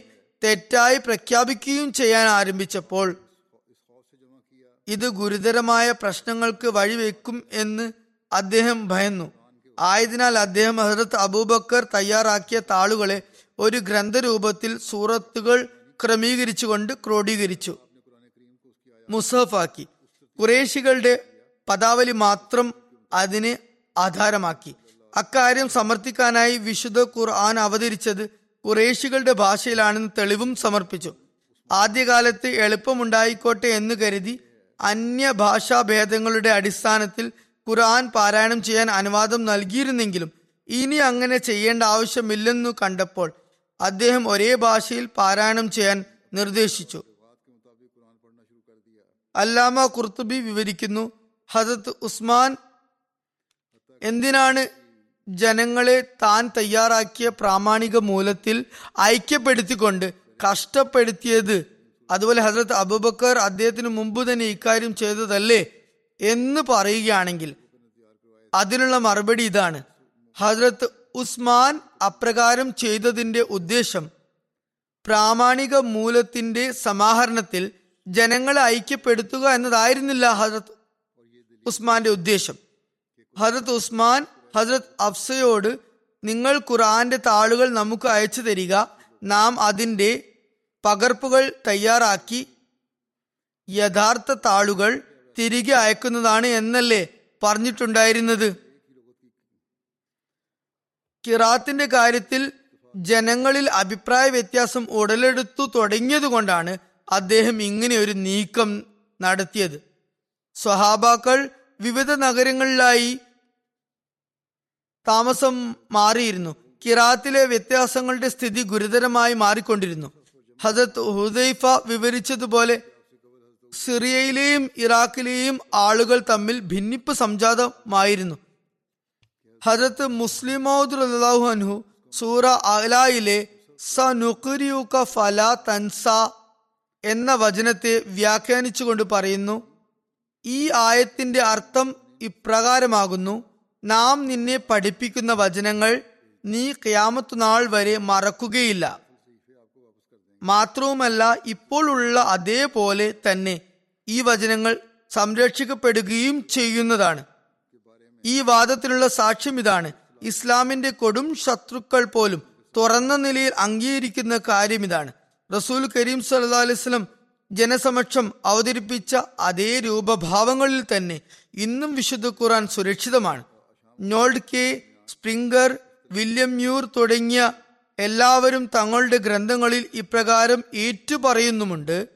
തെറ്റായി പ്രഖ്യാപിക്കുകയും ചെയ്യാൻ ആരംഭിച്ചപ്പോൾ ഇത് ഗുരുതരമായ പ്രശ്നങ്ങൾക്ക് വഴിവെക്കും എന്ന് അദ്ദേഹം ഭയന്നു. ആയതിനാൽ അദ്ദേഹം ഹസരത്ത് അബൂബക്കർ തയ്യാറാക്കിയ താളുകളെ ഒരു ഗ്രന്ഥരൂപത്തിൽ സൂറത്തുകൾ ക്രമീകരിച്ചുകൊണ്ട് ക്രോഡീകരിച്ചു. മുസഫാക്കി കുറേശികളുടെ പദാവലി മാത്രം അതിനെ ആധാരമാക്കി. അക്കാര്യം സമർത്ഥിക്കാനായി വിശുദ്ധ ഖുർആൻ അവതരിച്ചത് കുറേശികളുടെ ഭാഷയിലാണെന്ന് തെളിവും സമർപ്പിച്ചു. ആദ്യകാലത്ത് എളുപ്പമുണ്ടായിക്കോട്ടെ എന്ന് കരുതി അന്യഭാഷാ ഭേദങ്ങളുടെ അടിസ്ഥാനത്തിൽ ഖുർആൻ പാരായണം ചെയ്യാൻ അനുവാദം നൽകിയിരുന്നെങ്കിലും ഇനി അങ്ങനെ ചെയ്യേണ്ട ആവശ്യമില്ലെന്നു കണ്ടപ്പോൾ അദ്ദേഹം ഒരേ ഭാഷയിൽ പാരായണം ചെയ്യാൻ നിർദ്ദേശിച്ചു. അല്ലാമ കുർത്തുബി വിവരിക്കുന്നു ഹസത്ത് ഉസ്മാൻ എന്തിനാണ് ജനങ്ങളെ താൻ തയ്യാറാക്കിയ പ്രാമാണിക മൂലത്തിൽ ഐക്യപ്പെടുത്തിക്കൊണ്ട് കഷ്ടപ്പെടുത്തിയത്? അതുപോലെ ഹസരത്ത് അബുബക്കർ അദ്ദേഹത്തിന് മുമ്പ് തന്നെ ഇക്കാര്യം ചെയ്തതല്ലേ? എന്ന് പറയുകയാണെങ്കിൽ അതിനുള്ള മറുപടി ഇതാണ്. ഹജ്രത്ത് ഉസ്മാൻ അപ്രകാരം ചെയ്തതിന്റെ ഉദ്ദേശം പ്രാമാണിക മൂലത്തിന്റെ സമാഹരണത്തിൽ ജനങ്ങളെ ഐക്യപ്പെടുത്തുക എന്നതായിരുന്നില്ല ഹജ്രത് ഉസ്മാന്റെ ഉദ്ദേശം. ഹജ്രത് ഉസ്മാൻ ഹജ്രത് അഫ്സയോട് നിങ്ങൾ ഖുറാന്റെ താളുകൾ നമുക്ക് അയച്ചു തരിക നാം അതിന്റെ പകർപ്പുകൾ തയ്യാറാക്കി യഥാർത്ഥ താളുകൾ തിരികെ അയക്കുന്നതാണ് എന്നല്ലേ പറഞ്ഞിട്ടുണ്ടായിരുന്നത്. കിറാത്തിന്റെ കാര്യത്തിൽ ജനങ്ങളിൽ അഭിപ്രായ വ്യത്യാസം ഉടലെടുത്തു തുടങ്ങിയതുകൊണ്ടാണ് അദ്ദേഹം ഇങ്ങനെ ഒരു നീക്കം നടത്തിയത്. സ്വഹാബാക്കൾ വിവിധ നഗരങ്ങളിലായി താമസം മാറിയിരുന്നു. കിറാത്തിലെ വ്യത്യാസങ്ങളുടെ സ്ഥിതി ഗുരുതരമായി മാറിക്കൊണ്ടിരുന്നു. ഹജത് ഹുദൈഫ വിവരിച്ചതുപോലെ സിറിയയിലെയും ഇറാഖിലെയും ആളുകൾ തമ്മിൽ ഭിന്നിപ്പ് സംജാതമായിരുന്നു. ഹജരത്ത് മുസ്ലിം റളിയല്ലാഹു അൻഹു സൂറ അലായിലെ സനുഖരിയുക ഫല തൻസ എന്ന വചനത്തെ വ്യാഖ്യാനിച്ചുകൊണ്ട് പറയുന്നു ഈ ആയത്തിന്റെ അർത്ഥം ഇപ്രകാരമാകുന്നു നാം നിന്നെ പഠിപ്പിക്കുന്ന വചനങ്ങൾ നീ ഖിയാമത്ത് നാൾ വരെ മറക്കുകയില്ല. മാത്രവുമല്ല ഇപ്പോൾ ഉള്ള അതേപോലെ തന്നെ ഈ വചനങ്ങൾ സംരക്ഷിക്കപ്പെടുകയും ചെയ്യുന്നതാണ്. ഈ വാദത്തിനുള്ള സാക്ഷ്യം ഇതാണ്. ഇസ്ലാമിന്റെ കൊടും ശത്രുക്കൾ പോലും തുറന്ന നിലയിൽ അംഗീകരിക്കുന്ന കാര്യം ഇതാണ്. റസൂൽ കരീം സല്ലാ ജനസമക്ഷം അവതരിപ്പിച്ച അതേ രൂപഭാവങ്ങളിൽ തന്നെ ഇന്നും വിശുദ്ധ ഖുറാൻ സുരക്ഷിതമാണ്. Noldeke Sprenger William Muir തുടങ്ങിയ എല്ലാവരും തങ്ങളുടെ ഗ്രന്ഥങ്ങളിൽ ഇപ്രകാരം ഏറ്റുപറയുന്നുമുണ്ട്.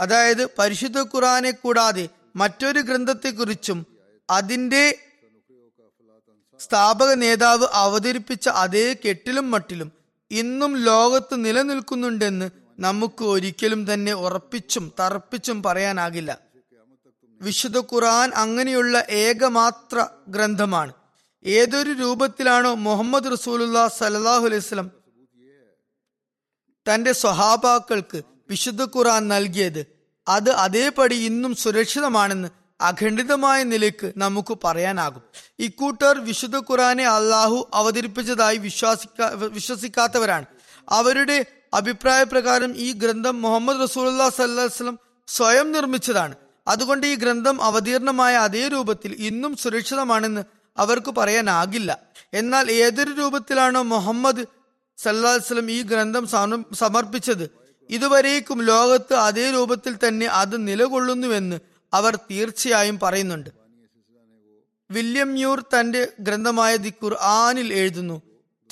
അതായത് പരിശുദ്ധ ഖുറാനെ കൂടാതെ മറ്റൊരു ഗ്രന്ഥത്തെക്കുറിച്ചും അതിന്റെ സ്ഥാപക നേതാവ് അവതരിപ്പിച്ച അതേ കെട്ടിലും മട്ടിലും ഇന്നും ലോകത്ത് നിലനിൽക്കുന്നുണ്ടെന്ന് നമുക്ക് ഒരിക്കലും തന്നെ ഉറപ്പിച്ചും തറപ്പിച്ചും പറയാനാകില്ല. വിശുദ്ധ ഖുറാൻ അങ്ങനെയുള്ള ഏകമാത്ര ഗ്രന്ഥമാണ്. ഏതൊരു രൂപത്തിലാണോ മുഹമ്മദ് റസൂലുള്ള സലാഹു അലൈഹി തന്റെ സ്വഹാബാക്കൾക്ക് വിശുദ്ധ ഖുറാൻ നൽകിയത് അത് അതേപടി ഇന്നും സുരക്ഷിതമാണെന്ന് അഖണ്ഡിതമായ നിലയ്ക്ക് നമുക്ക് പറയാനാകും. ഇക്കൂട്ടർ വിശുദ്ധ ഖുറാനെ അള്ളാഹു അവതരിപ്പിച്ചതായി വിശ്വാസിക്കാ വിശ്വസിക്കാത്തവരാണ്. അവരുടെ അഭിപ്രായ പ്രകാരം ഈ ഗ്രന്ഥം മുഹമ്മദ് റസൂല്ലാ സല്ലാസ്ലം സ്വയം നിർമ്മിച്ചതാണ്. അതുകൊണ്ട് ഈ ഗ്രന്ഥം അവതീർണമായ അതേ രൂപത്തിൽ ഇന്നും സുരക്ഷിതമാണെന്ന് അവർക്ക് പറയാനാകില്ല. എന്നാൽ ഏതൊരു രൂപത്തിലാണോ മുഹമ്മദ് സല്ലാസ്ലം ഈ ഗ്രന്ഥം സമർപ്പിച്ചത് ഇതുവരേക്കും ലോകത്ത് അതേ രൂപത്തിൽ തന്നെ അത് നിലകൊള്ളുന്നുവെന്ന് അവർ തീർച്ചയായും പറയുന്നുണ്ട്. വില്യം മ്യൂർ തന്റെ ഗ്രന്ഥമായ ദി ഖുർആാനിൽ എഴുതുന്നു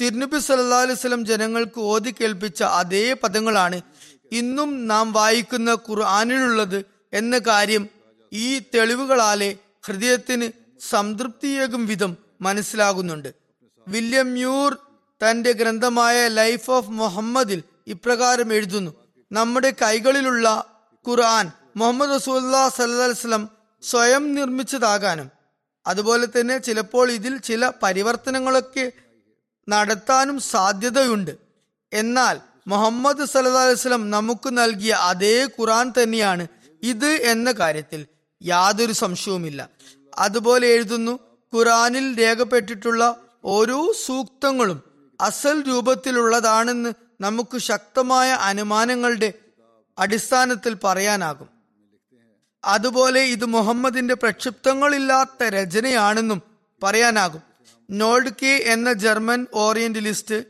തിരുനബി സല്ലാ അലൈവലം ജനങ്ങൾക്ക് ഓതി കേൾപ്പിച്ച അതേ പദങ്ങളാണ് ഇന്നും നാം വായിക്കുന്ന ഖുർആാനിലുള്ളത് എന്ന കാര്യം ഈ തെളിവുകളാലെ ഹൃദയത്തിന് സംതൃപ്തിയേകും വിധം മനസ്സിലാകുന്നുണ്ട്. വില്യം മ്യൂർ തന്റെ ഗ്രന്ഥമായ ലൈഫ് ഓഫ് മുഹമ്മദിൽ ഇപ്രകാരം എഴുതുന്നു. നമ്മുടെ കൈകളിലുള്ള ഖുർആൻ മുഹമ്മദ് റസൂല്ലാ സല്ലാസ്ലം സ്വയം നിർമ്മിച്ചതാകാനും അതുപോലെ തന്നെ ചിലപ്പോൾ ഇതിൽ ചില പരിവർത്തനങ്ങളൊക്കെ നടത്താനും സാധ്യതയുണ്ട്. എന്നാൽ മുഹമ്മദ് സല്ലാ അലൈവലം നമുക്ക് നൽകിയ അതേ ഖുറാൻ തന്നെയാണ് ഇത് എന്ന കാര്യത്തിൽ യാതൊരു സംശയവുമില്ല. അതുപോലെ എഴുതുന്നു ഖുറാനിൽ രേഖപ്പെട്ടിട്ടുള്ള ഓരോ സൂക്തങ്ങളും അസൽ രൂപത്തിലുള്ളതാണെന്ന് നമുക്ക് ശക്തമായ അനുമാനങ്ങളുടെ അടിസ്ഥാനത്തിൽ പറയാനാകും. അതുപോലെ ഇത് മുഹമ്മദിന്റെ പ്രക്ഷിപ്തങ്ങളില്ലാത്ത രചനയാണെന്നും പറയാനാകും. നോൾഡ് കെ എന്ന ജർമ്മൻ ഓറിയന്റലിസ്റ്റ്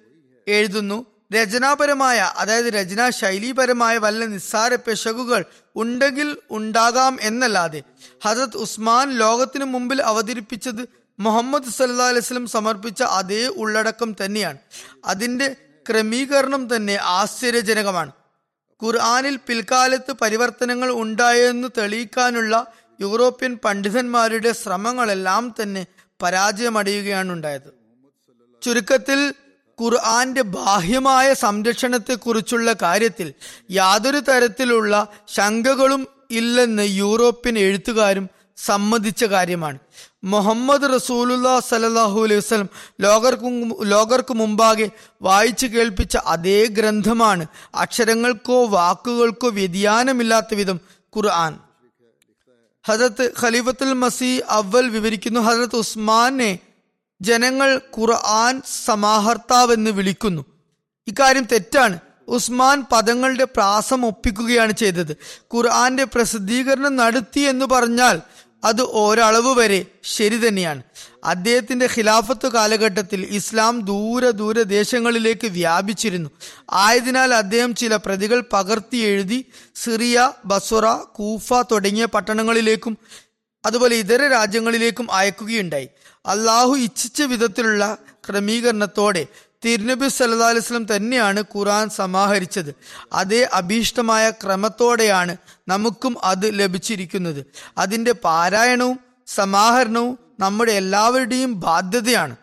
എഴുതുന്നു രചനാപരമായ അതായത് രചനാ ശൈലീപരമായ വല്ല നിസ്സാര പെശകുകൾ ഉണ്ടെങ്കിൽ ഉണ്ടാകാം എന്നല്ലാതെ ഹജത് ഉസ്മാൻ ലോകത്തിനു മുമ്പിൽ അവതരിപ്പിച്ചത് മുഹമ്മദ് സല്ലാ അലൈസ്ലം സമർപ്പിച്ച അതേ ഉള്ളടക്കം തന്നെയാണ്. അതിന്റെ ക്രമീകരണം തന്നെ ആശ്ചര്യജനകമാണ്. ഖുർആാനിൽ പിൽക്കാലത്ത് പരിവർത്തനങ്ങൾ ഉണ്ടായെന്ന് തെളിയിക്കാനുള്ള യൂറോപ്യൻ പണ്ഡിതന്മാരുടെ ശ്രമങ്ങളെല്ലാം തന്നെ പരാജയമടയുകയാണ് ഉണ്ടായത്. ചുരുക്കത്തിൽ ഖുർആന്റെ ബാഹ്യമായ സംരക്ഷണത്തെക്കുറിച്ചുള്ള കാര്യത്തിൽ യാതൊരു തരത്തിലുള്ള ശങ്കകളും ഇല്ലെന്ന് യൂറോപ്യൻ എഴുത്തുകാരും സമ്മതിച്ച കാര്യമാണ്. മുഹമ്മദ് റസൂലുല്ലാ സലല്ലാഹു അലൈഹി വസ്ലം ലോകർക്ക് ലോകർക്ക് മുമ്പാകെ വായിച്ചു കേൾപ്പിച്ച അതേ ഗ്രന്ഥമാണ് അക്ഷരങ്ങൾക്കോ വാക്കുകൾക്കോ വ്യതിയാനമില്ലാത്ത വിധം ഖുർആൻ. ഹജരത്ത് ഖലീഫത്തുൽ മസി അവൽ വിവരിക്കുന്നു. ഹജരത്ത് ഉസ്മാനെ ജനങ്ങൾ ഖുർആൻ സമാഹർത്താവെന്ന് വിളിക്കുന്നു. ഇക്കാര്യം തെറ്റാണ്. ഉസ്മാൻ പദങ്ങളുടെ പ്രാസം ഒപ്പിക്കുകയാണ് ചെയ്തത്. ഖുർആന്റെ പ്രസിദ്ധീകരണം നടത്തി എന്ന് പറഞ്ഞാൽ അത് ഒരളവ് വരെ ശരി തന്നെയാണ്. അദ്ദേഹത്തിന്റെ ഖിലാഫത്ത് കാലഘട്ടത്തിൽ ഇസ്ലാം ദൂര ദൂര ദേശങ്ങളിലേക്ക് വ്യാപിച്ചിരുന്നു. ആയതിനാൽ അദ്ദേഹം ചില പ്രതികൾ പകർത്തി എഴുതി സിറിയ ബസുറ കൂഫ തുടങ്ങിയ പട്ടണങ്ങളിലേക്കും അതുപോലെ ഇതര രാജ്യങ്ങളിലേക്കും അയക്കുകയുണ്ടായി. അള്ളാഹു ഇച്ഛിച്ച വിധത്തിലുള്ള ക്രമീകരണത്തോടെ തിരുനബി സല്ലാ അലൈസ്ലം തന്നെയാണ് ഖുറാൻ സമാഹരിച്ചത്. അതേ അഭീഷ്ടമായ ക്രമത്തോടെയാണ് നമുക്കും അത് ലഭിച്ചിരിക്കുന്നത്. അതിന്റെ പാരായണവും സമാഹരണവും നമ്മുടെ എല്ലാവരുടെയും ബാധ്യതയാണ്.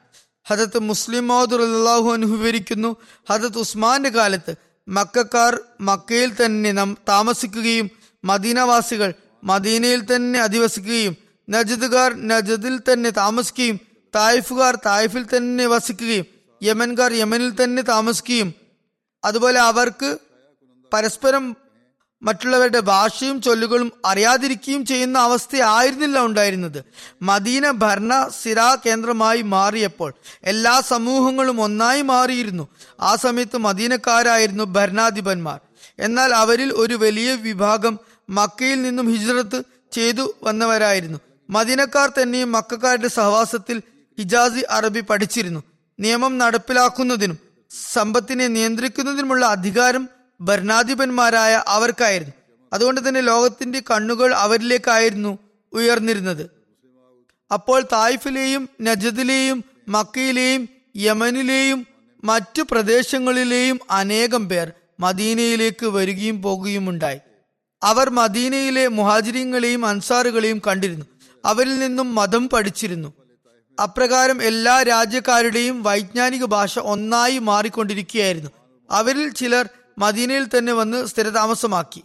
ഹജത്ത് മുസ്ലിം മൗദ് അള്ളാഹു അനുഭവിക്കുന്നു ഹജത്ത് ഉസ്മാന്റെ കാലത്ത് മക്കാർ മക്കയിൽ തന്നെ നം താമസിക്കുകയും മദീനവാസികൾ മദീനയിൽ തന്നെ അധിവസിക്കുകയും നജദുകാർ നജദിൽ തന്നെ താമസിക്കുകയും തായിഫുകാർ തായിഫിൽ തന്നെ വസിക്കുകയും യമൻകാർ യമനിൽ തന്നെ താമസിക്കുകയും. അതുപോലെ അവർക്ക് പരസ്പരം മറ്റുള്ളവരുടെ ഭാഷയും ചൊല്ലുകളും അറിയാതിരിക്കുകയും ചെയ്യുന്ന അവസ്ഥയായിരുന്നില്ല ഉണ്ടായിരുന്നത്. മദീന ഭരണ സിരാ കേന്ദ്രമായി മാറിയപ്പോൾ എല്ലാ സമൂഹങ്ങളും ഒന്നായി മാറിയിരുന്നു. ആ സമയത്ത് മദീനക്കാരായിരുന്നു ഭരണാധിപന്മാർ. എന്നാൽ അവരിൽ ഒരു വലിയ വിഭാഗം മക്കയിൽ നിന്നും ഹിജ്റത്ത് ചെയ്തു വന്നവരായിരുന്നു. മദീനക്കാർ തന്നെയും മക്കാരുടെ സഹവാസത്തിൽ ഹിജാസി അറബി പഠിച്ചിരുന്നു. നിയമം നടപ്പിലാക്കുന്നതിനും സമ്പത്തിനെ നിയന്ത്രിക്കുന്നതിനുമുള്ള അധികാരം ഭരണാധിപന്മാരായ അവർക്കായിരുന്നു. അതുകൊണ്ട് തന്നെ ലോകത്തിന്റെ കണ്ണുകൾ അവരിലേക്കായിരുന്നു ഉയർന്നിരുന്നത്. അപ്പോൾ തായിഫിലെയും നജദിലെയും മക്കയിലെയും യമനിലെയും മറ്റു പ്രദേശങ്ങളിലെയും അനേകം പേർ മദീനയിലേക്ക് വരികയും പോകുകയും ഉണ്ടായി അവർ മദീനയിലെ മുഹാജിരിങ്ങളെയും അൻസാറുകളെയും കണ്ടിരുന്നു. അവരിൽ നിന്നും മതം പഠിച്ചിരുന്നു. അപ്രകാരം എല്ലാ രാജ്യക്കാരുടെയും വൈജ്ഞാനിക ഭാഷ ഒന്നായി മാറിക്കൊണ്ടിരിക്കുകയായിരുന്നു. അവരിൽ ചിലർ മദീനയിൽ തന്നെ വന്ന് സ്ഥിരതാമസമാക്കി.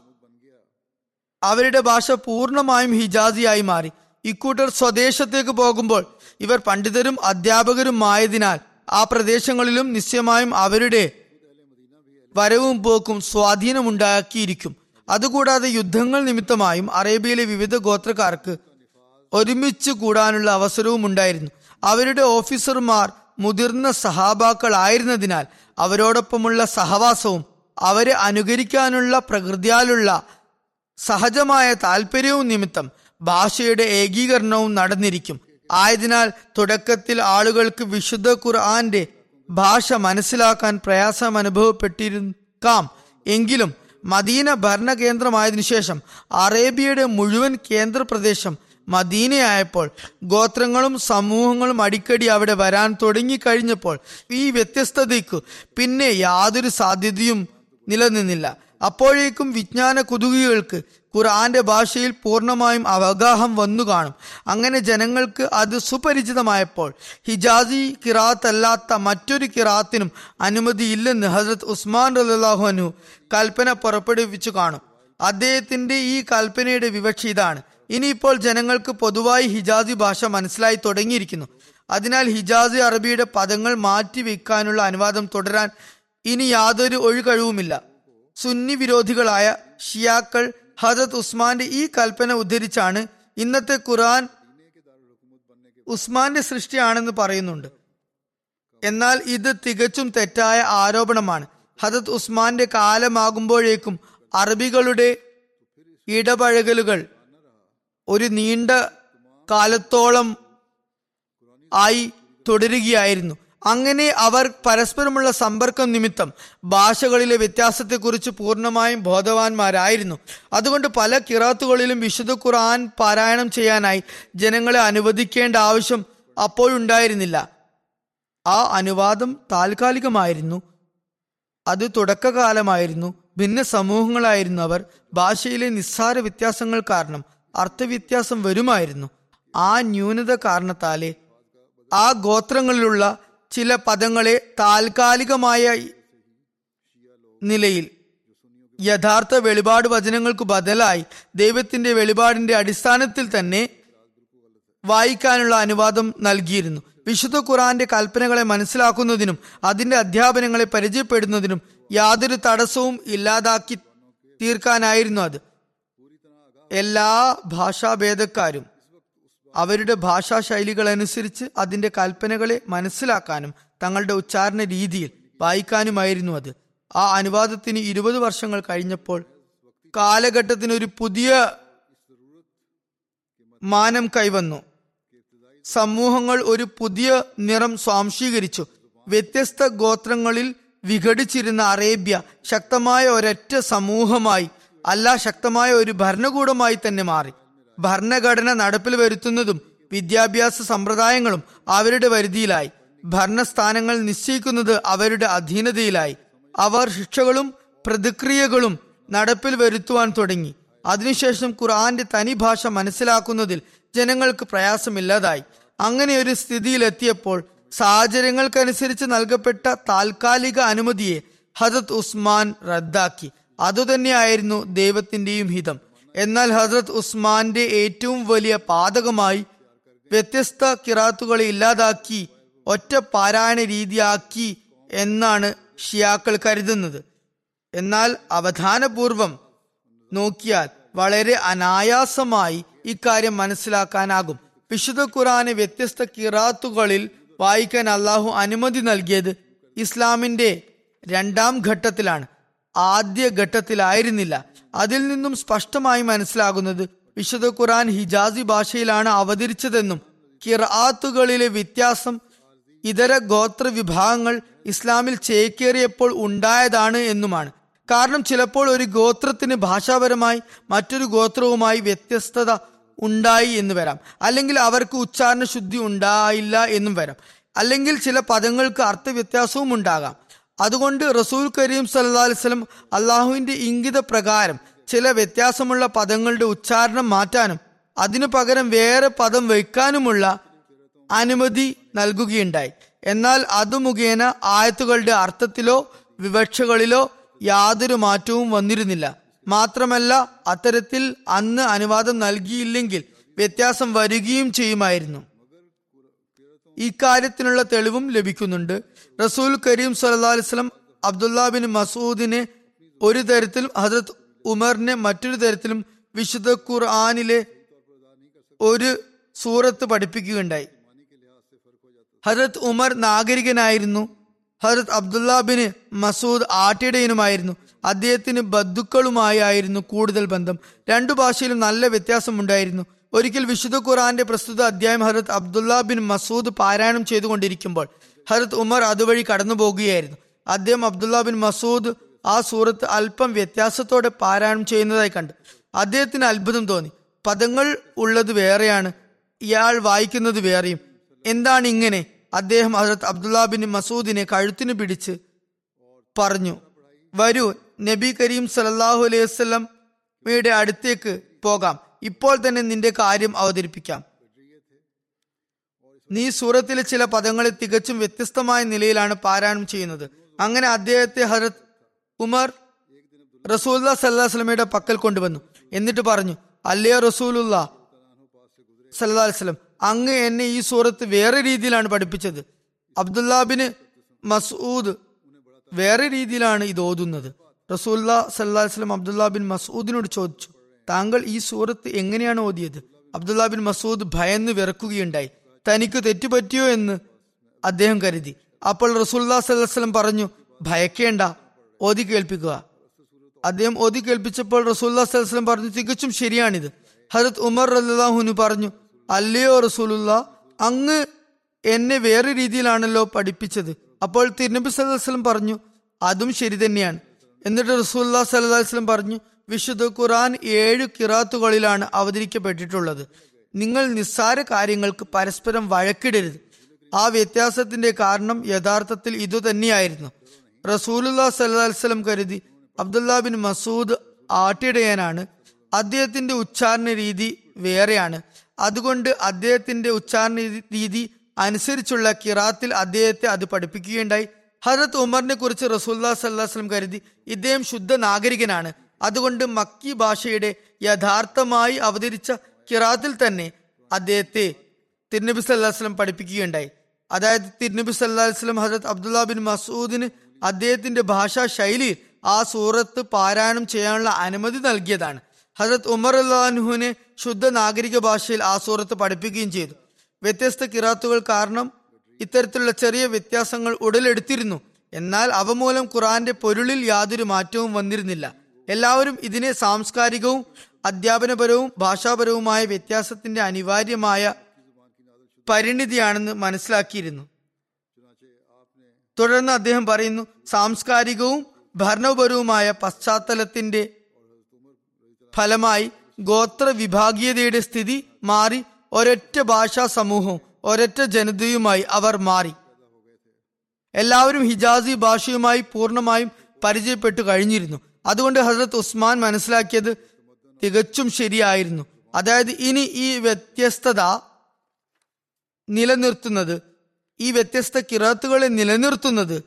അവരുടെ ഭാഷ പൂർണമായും ഹിജാസിയായി മാറി. ഇക്കൂട്ടർ സ്വദേശത്തേക്ക് പോകുമ്പോൾ ഇവർ പണ്ഡിതരും അധ്യാപകരും അധ്യാപകരുമായതിനാൽ ആ പ്രദേശങ്ങളിലും നിശ്ചയമായും അവരുടെ വരവും പോക്കും സ്വാധീനമുണ്ടാക്കിയിരിക്കും. അതുകൂടാതെ യുദ്ധങ്ങൾ നിമിത്തമായും അറേബ്യയിലെ വിവിധ ഗോത്രക്കാർക്ക് ഒരുമിച്ച് കൂടാനുള്ള അവസരവും ഉണ്ടായിരുന്നു അവരുടെ ഓഫീസർമാർ മുതിർന്ന സഹാബാക്കൾ ആയിരുന്നതിനാൽ അവരോടൊപ്പമുള്ള സഹവാസവും അവരെ അനുകരിക്കാനുള്ള പ്രകൃതിയാലുള്ള സഹജമായ താല്പര്യവും നിമിത്തം ഭാഷയുടെ ഏകീകരണവും നടന്നിരിക്കും. ആയതിനാൽ തുടക്കത്തിൽ ആളുകൾക്ക് വിശുദ്ധ ഖുർആന്റെ ഭാഷ മനസ്സിലാക്കാൻ പ്രയാസം അനുഭവപ്പെട്ടിരിക്കാം. എങ്കിലും മദീന ഭരണകേന്ദ്രമായതിനു ശേഷം അറേബ്യയുടെ മുഴുവൻ കേന്ദ്രപ്രദേശം മദീനയായപ്പോൾ ഗോത്രങ്ങളും സമൂഹങ്ങളും അടിക്കടി അവിടെ വരാൻ തുടങ്ങി കഴിഞ്ഞപ്പോൾ ഈ വ്യത്യസ്തതയ്ക്കു പിന്നെ യാതൊരു സാധ്യതയും നിലനിന്നില്ല. അപ്പോഴേക്കും വിജ്ഞാന കുതുകികൾക്ക് ഖുർആന്റെ ഭാഷയിൽ പൂർണമായും അവഗാഹം വന്നു കാണും. അങ്ങനെ ജനങ്ങൾക്ക് അത് സുപരിചിതമായപ്പോൾ ഹിജാസി കിറാത്ത് അല്ലാത്ത മറ്റൊരു കിറാത്തിനും അനുമതിയില്ലെന്ന് ഹസരത് ഉസ്മാൻ റലാഹു കൽപ്പന പുറപ്പെടുവിച്ചു കാണും. അദ്ദേഹത്തിന്റെ ഈ കൽപ്പനയുടെ വിവക്ഷ ഇതാണ്. ഇനിയിപ്പോൾ ജനങ്ങൾക്ക് പൊതുവായി ഹിജാസി ഭാഷ മനസ്സിലായി തുടങ്ങിയിരിക്കുന്നു. അതിനാൽ ഹിജാസി അറബിയുടെ പദങ്ങൾ മാറ്റി വെക്കാനുള്ള അനുവാദം തുടരാൻ ഇനി യാതൊരു ഒഴികഴിവുമില്ല. സുന്നി വിരോധികളായ ഷിയാക്കൾ ഹജത് ഉസ്മാന്റെ ഈ കൽപ്പന ഉദ്ധരിച്ചാണ് ഇന്നത്തെ ഖുർആൻ ഉസ്മാന്റെ സൃഷ്ടിയാണെന്ന് പറയുന്നുണ്ട്. എന്നാൽ ഇത് തികച്ചും തെറ്റായ ആരോപണമാണ്. ഹജത് ഉസ്മാന്റെ കാലമാകുമ്പോഴേക്കും അറബികളുടെ ഇടപഴകലുകൾ ഒരു നീണ്ട കാലത്തോളം ആയി തുടരുകയായിരുന്നു. അങ്ങനെ അവർ പരസ്പരമുള്ള സമ്പർക്കം നിമിത്തം ഭാഷകളിലെ വ്യത്യാസത്തെക്കുറിച്ച് പൂർണമായും ബോധവാന്മാരായിരുന്നു. അതുകൊണ്ട് പല കിറാത്തുകളിലും വിശുദ്ധ ഖുർആൻ പാരായണം ചെയ്യാനായി ജനങ്ങളെ അനുവദിക്കേണ്ട ആവശ്യം അപ്പോഴുണ്ടായിരുന്നില്ല. ആ അനുവാദം താൽക്കാലികമായിരുന്നു. അത് തുടക്കകാലമായിരുന്നു. ഭിന്ന സമൂഹങ്ങളായിരുന്നു അവർ. ഭാഷയിലെ നിസ്സാര വ്യത്യാസങ്ങൾ കാരണം അർത്ഥവ്യത്യാസം വരുമായിരുന്നു. ആ ന്യൂനത കാരണത്താലെ ആ ഗോത്രങ്ങളിലുള്ള ചില പദങ്ങളെ താൽക്കാലികമായ നിലയിൽ യഥാർത്ഥ വെളിപാട് വചനങ്ങൾക്ക് ബദലായി ദൈവത്തിന്റെ വെളിപാടിന്റെ അടിസ്ഥാനത്തിൽ തന്നെ വായിക്കാനുള്ള അനുവാദം നൽകിയിരുന്നു. വിശുദ്ധ ഖുറാന്റെ കൽപ്പനകളെ മനസ്സിലാക്കുന്നതിനും അതിന്റെ അധ്യാപനങ്ങളെ പരിചയപ്പെടുന്നതിനും യാതൊരു തടസ്സവും ഇല്ലാതാക്കി തീർക്കാനായിരുന്നു അത്. എല്ലാ ഭാഷാഭേദക്കാരും അവരുടെ ഭാഷാ ശൈലികൾ അനുസരിച്ച് അതിന്റെ കൽപ്പനകളെ മനസ്സിലാക്കാനും തങ്ങളുടെ ഉച്ചാരണ രീതിയിൽ വായിക്കാനുമായിരുന്നു അത്. ആ അനുവാദത്തിന് ഇരുപത് വർഷങ്ങൾ കഴിഞ്ഞപ്പോൾ കാലഘട്ടത്തിന് ഒരു പുതിയ മാനം കൈവന്നു. സമൂഹങ്ങൾ ഒരു പുതിയ നിറം സ്വാംശീകരിച്ചു. വ്യത്യസ്ത ഗോത്രങ്ങളിൽ വിഘടിച്ചിരുന്ന അറേബ്യ ശക്തമായ ഒരൊറ്റ സമൂഹമായി അല്ല ശക്തമായ ഒരു ഭരണകൂടമായി തന്നെ മാറി. ഭരണഘടന നടപ്പിൽ വരുത്തുന്നതും വിദ്യാഭ്യാസ സമ്പ്രദായങ്ങളും അവരുടെ വരുതിയിലായി ഭരണസ്ഥാനങ്ങൾ നിശ്ചയിക്കുന്നത് അവരുടെ അധീനതയിലായി. അവർ ശിക്ഷകളും പ്രതിക്രിയകളും നടപ്പിൽ വരുത്തുവാൻ തുടങ്ങി. അതിനുശേഷം ഖുർആന്റെ തനി ഭാഷ മനസ്സിലാക്കുന്നതിൽ ജനങ്ങൾക്ക് പ്രയാസമില്ലാതായി. അങ്ങനെ ഒരു സ്ഥിതിയിലെത്തിയപ്പോൾ സാഹചര്യങ്ങൾക്കനുസരിച്ച് നൽകപ്പെട്ട താൽക്കാലിക അനുമതിയെ ഹജത് ഉസ്മാൻ റദ്ദാക്കി. അതുതന്നെയായിരുന്നു ദൈവത്തിന്റെയും ഹിതം. എന്നാൽ ഹസ്രത് ഉസ്മാന്റെ ഏറ്റവും വലിയ പാതകമായി വ്യത്യസ്ത കിറാത്തുകളെ ഇല്ലാതാക്കി ഒറ്റ പാരായണ രീതിയാക്കി എന്നാണ് ഷിയാക്കൾ കരുതുന്നത്. എന്നാൽ അവധാനപൂർവം നോക്കിയാൽ വളരെ അനായാസമായി ഇക്കാര്യം മനസ്സിലാക്കാനാകും. വിശുദ്ധ ഖുറാന് വ്യത്യസ്ത കിറാത്തുകളിൽ വായിക്കാൻ അള്ളാഹു അനുമതി നൽകിയത് ഇസ്ലാമിന്റെ രണ്ടാം ഘട്ടത്തിലാണ്. ആദ്യ ഘട്ടത്തിലായിരുന്നില്ല അതിൽ നിന്നും സ്പഷ്ടമായി മനസ്സിലാകുന്നത് വിശുദ്ധ ഖുറാൻ ഹിജാസി ഭാഷയിലാണ് അവതരിച്ചതെന്നും കിറാത്തുകളിലെ വ്യത്യാസം ഇതര ഗോത്ര വിഭാഗങ്ങൾ ഇസ്ലാമിൽ ചേക്കേറിയപ്പോൾ ഉണ്ടായതാണ് എന്നുമാണ്. കാരണം ചിലപ്പോൾ ഒരു ഗോത്രത്തിന് ഭാഷാപരമായി മറ്റൊരു ഗോത്രവുമായി വ്യത്യസ്തത ഉണ്ടായി എന്ന് വരാം. അല്ലെങ്കിൽ അവർക്ക് ഉച്ചാരണ ശുദ്ധി ഉണ്ടായില്ല എന്നും വരാം. അല്ലെങ്കിൽ ചില പദങ്ങൾക്ക് അർത്ഥവ്യത്യാസവും ഉണ്ടാകാം. അതുകൊണ്ട് റസൂൽ കരീം സല്ലാ അലിസ്ലം അള്ളാഹുവിന്റെ ഇംഗിത പ്രകാരം ചില വ്യത്യാസമുള്ള പദങ്ങളുടെ ഉച്ചാരണം മാറ്റാനും അതിനു പകരം വേറെ പദം വയ്ക്കാനുമുള്ള അനുമതി നൽകുകയുണ്ടായി. എന്നാൽ അത് മുഖേന ആയത്തുകളുടെ അർത്ഥത്തിലോ വിവക്ഷകളിലോ യാതൊരു മാറ്റവും വന്നിരുന്നില്ല. മാത്രമല്ല അത്തരത്തിൽ അന്ന് അനുവാദം നൽകിയില്ലെങ്കിൽ വ്യത്യാസം വരികയും ചെയ്യുമായിരുന്നു. ഇക്കാര്യത്തിനുള്ള തെളിവും ലഭിക്കുന്നുണ്ട്. റസൂൽ കരീം സല്ലാ അലിസ്ലം അബ്ദുല്ല ബിൻ മസൂദിനെ ഒരു തരത്തിലും ഹജരത് ഉമറിനെ മറ്റൊരു തരത്തിലും വിശുദ്ധ ഖുർആാനിലെ ഒരു സൂറത്ത് പഠിപ്പിക്കുകയുണ്ടായി. ഹജരത് ഉമർ നാഗരികനായിരുന്നു. ഹജരത് അബ്ദുല്ല ബിൻ മസൂദ് ആട്ടിടയനുമായിരുന്നു. അദ്ദേഹത്തിന് ബന്ധുക്കളുമായായിരുന്നു കൂടുതൽ ബന്ധം. രണ്ടു ഭാഷയിലും നല്ല വ്യത്യാസമുണ്ടായിരുന്നു. ഒരിക്കൽ വിശുദ്ധ ഖുർആന്റെ പ്രസ്തുത അധ്യായം ഹജരത് അബ്ദുല്ല ബിൻ മസൂദ് പാരായണം ചെയ്തുകൊണ്ടിരിക്കുമ്പോൾ ഹജരത് ഉമർ അതുവഴി കടന്നു പോകുകയായിരുന്നു. അദ്ദേഹം അബ്ദുല്ല ബിൻ മസൂദ് ആ സൂറത്ത് അല്പം വ്യത്യാസത്തോടെ പാരായണം ചെയ്യുന്നതായി കണ്ടു. അദ്ദേഹത്തിന് അത്ഭുതം തോന്നി. പദങ്ങൾ ഉള്ളത് വേറെയാണ് ഇയാൾ വായിക്കുന്നത് വേറെയും. എന്താണ് ഇങ്ങനെ? അദ്ദേഹം ഹജരത് അബ്ദുല്ല ബിൻ മസൂദിനെ കഴുത്തിന് പിടിച്ച് പറഞ്ഞു വരൂ നബി കരീം സലല്ലാഹു അലൈഹി വസ്ലമയുടെ അടുത്തേക്ക് പോകാം. ഇപ്പോൾ തന്നെ നിന്റെ കാര്യം അവതരിപ്പിക്കാം. നീ സൂറത്തിലെ ചില പദങ്ങളെ തികച്ചും വ്യത്യസ്തമായ നിലയിലാണ് പാരായണം ചെയ്യുന്നത്. അങ്ങനെ അദ്ദേഹത്തെ ഹരത് ഉമർ റസൂല്ല സല്ലാ വസ്ലമയുടെ പക്കൽ കൊണ്ടുവന്നു. എന്നിട്ട് പറഞ്ഞു അല്ലയോ റസൂലുള്ള സല്ലാ വസ്ലം അങ്ങ് എന്നെ ഈ സൂറത്ത് വേറെ രീതിയിലാണ് പഠിപ്പിച്ചത്. അബ്ദുല്ലാബിന് മസൂദ് വേറെ രീതിയിലാണ് ഇത് ഓതുന്നത്. റസൂല്ല സല്ലാ വസ്ലം അബ്ദുല്ല ബിൻ മസൂദിനോട് ചോദിച്ചു താങ്കൾ ഈ സൂറത്ത് എങ്ങനെയാണ് ഓതിയത്? അബ്ദുല്ലാ ബിൻ മസൂദ് ഭയന്ന് വിറക്കുകയുണ്ടായി. തനിക്ക് തെറ്റുപറ്റിയോ എന്ന് അദ്ദേഹം കരുതി. അപ്പോൾ റസൂല്ലാ സല്ലാസ്ലം പറഞ്ഞു ഭയക്കേണ്ട ഓതി കേൾപ്പിക്കുക. അദ്ദേഹം ഓതി കേൾപ്പിച്ചപ്പോൾ റസൂല്ലാ സല്ലാസ്ലം പറഞ്ഞു തികച്ചും ശരിയാണിത്. ഹരത് ഉമർ റല്ലാഹുനു പറഞ്ഞു അല്ലയോ റസൂലുള്ള അങ്ങ് എന്നെ വേറെ രീതിയിലാണല്ലോ പഠിപ്പിച്ചത്. അപ്പോൾ തിരുനബി സല്ലാസ്ലം പറഞ്ഞു അതും ശരി തന്നെയാണ്. എന്നിട്ട് റസൂല്ലാ സല്ലാസ്ലം പറഞ്ഞു വിശുദ്ധ ഖുറാൻ ഏഴ് കിറാത്തുകളിലാണ് അവതരിക്കപ്പെട്ടിട്ടുള്ളത്. നിങ്ങൾ നിസ്സാര കാര്യങ്ങൾക്ക് പരസ്പരം വഴക്കിടരുത്. ആ വ്യത്യാസത്തിന്റെ കാരണം യഥാർത്ഥത്തിൽ ഇതുതന്നെയായിരുന്നു റസൂലുല്ലാ സല്ലാസ്ലം കരുതി അബ്ദുല്ല ബിൻ മസൂദ് ആട്ടിടയനാണ്. അദ്ദേഹത്തിന്റെ ഉച്ചാരണ രീതി വേറെയാണ്. അതുകൊണ്ട് അദ്ദേഹത്തിന്റെ ഉച്ചാരണ രീതി അനുസരിച്ചുള്ള കിറാത്തിൽ അദ്ദേഹത്തെ അത് പഠിപ്പിക്കുകയുണ്ടായി. ഹജരത് ഉമറിനെ കുറിച്ച് റസൂല്ലാ സല്ലാസ്ലം കരുതി ഇദ്ദേഹം ശുദ്ധ നാഗരികനാണ്. അതുകൊണ്ട് മക്കി ഭാഷയുടെ യഥാർത്ഥമായി അവതരിച്ച കിറാത്തിൽ തന്നെ അദ്ദേഹത്തെ തിരുനബി സല്ലാസ്ലം പഠിപ്പിക്കുകയുണ്ടായി. അതായത് തിരുനബി സല്ലാസ്ലം ഹസരത് അബ്ദുല്ല ബിൻ മസൂദിന് അദ്ദേഹത്തിന്റെ ഭാഷാ ശൈലിയിൽ ആ സൂറത്ത് പാരായണം ചെയ്യാനുള്ള അനുമതി നൽകിയതാണ്. ഹസരത് ഉമർ അള്ളാഹുവിനെ ശുദ്ധ നാഗരിക ഭാഷയിൽ ആ സൂറത്ത് പഠിപ്പിക്കുകയും ചെയ്തു. വ്യത്യസ്ത കിറാത്തുകൾ കാരണം ഇത്തരത്തിലുള്ള ചെറിയ വ്യത്യാസങ്ങൾ ഉടലെടുത്തിരുന്നു. എന്നാൽ അവ മൂലം ഖുറാന്റെ പൊരുളിൽ യാതൊരു മാറ്റവും വന്നിരുന്നില്ല. എല്ലാവരും ഇതിനെ സാംസ്കാരികവും അധ്യാപനപരവും ഭാഷാപരവുമായ വ്യത്യാസത്തിന്റെ അനിവാര്യമായ പരിണിതിയാണെന്ന് മനസ്സിലാക്കിയിരുന്നു. തുടർന്ന് അദ്ദേഹം പറയുന്നു സാംസ്കാരികവും ഭരണപരവുമായ പശ്ചാത്തലത്തിന്റെ ഫലമായി ഗോത്ര വിഭാഗീയതയുടെ സ്ഥിതി മാറി. ഒരൊറ്റ ഭാഷാ സമൂഹവും ഒരൊറ്റ ജനതയുമായി അവർ മാറി. എല്ലാവരും ഹിജാസി ഭാഷയുമായി പൂർണമായും പരിചയപ്പെട്ടു കഴിഞ്ഞിരുന്നു. അതുകൊണ്ട് ഹസരത് ഉസ്മാൻ മനസ്സിലാക്കിയത് തികച്ചും ശരിയായിരുന്നു. അതായത് ഇനി ഈ വ്യത്യസ്തത നിലനിർത്തുന്നത് ഈ വ്യത്യസ്ത കിറാത്തുകളെ നിലനിർത്തുന്നത്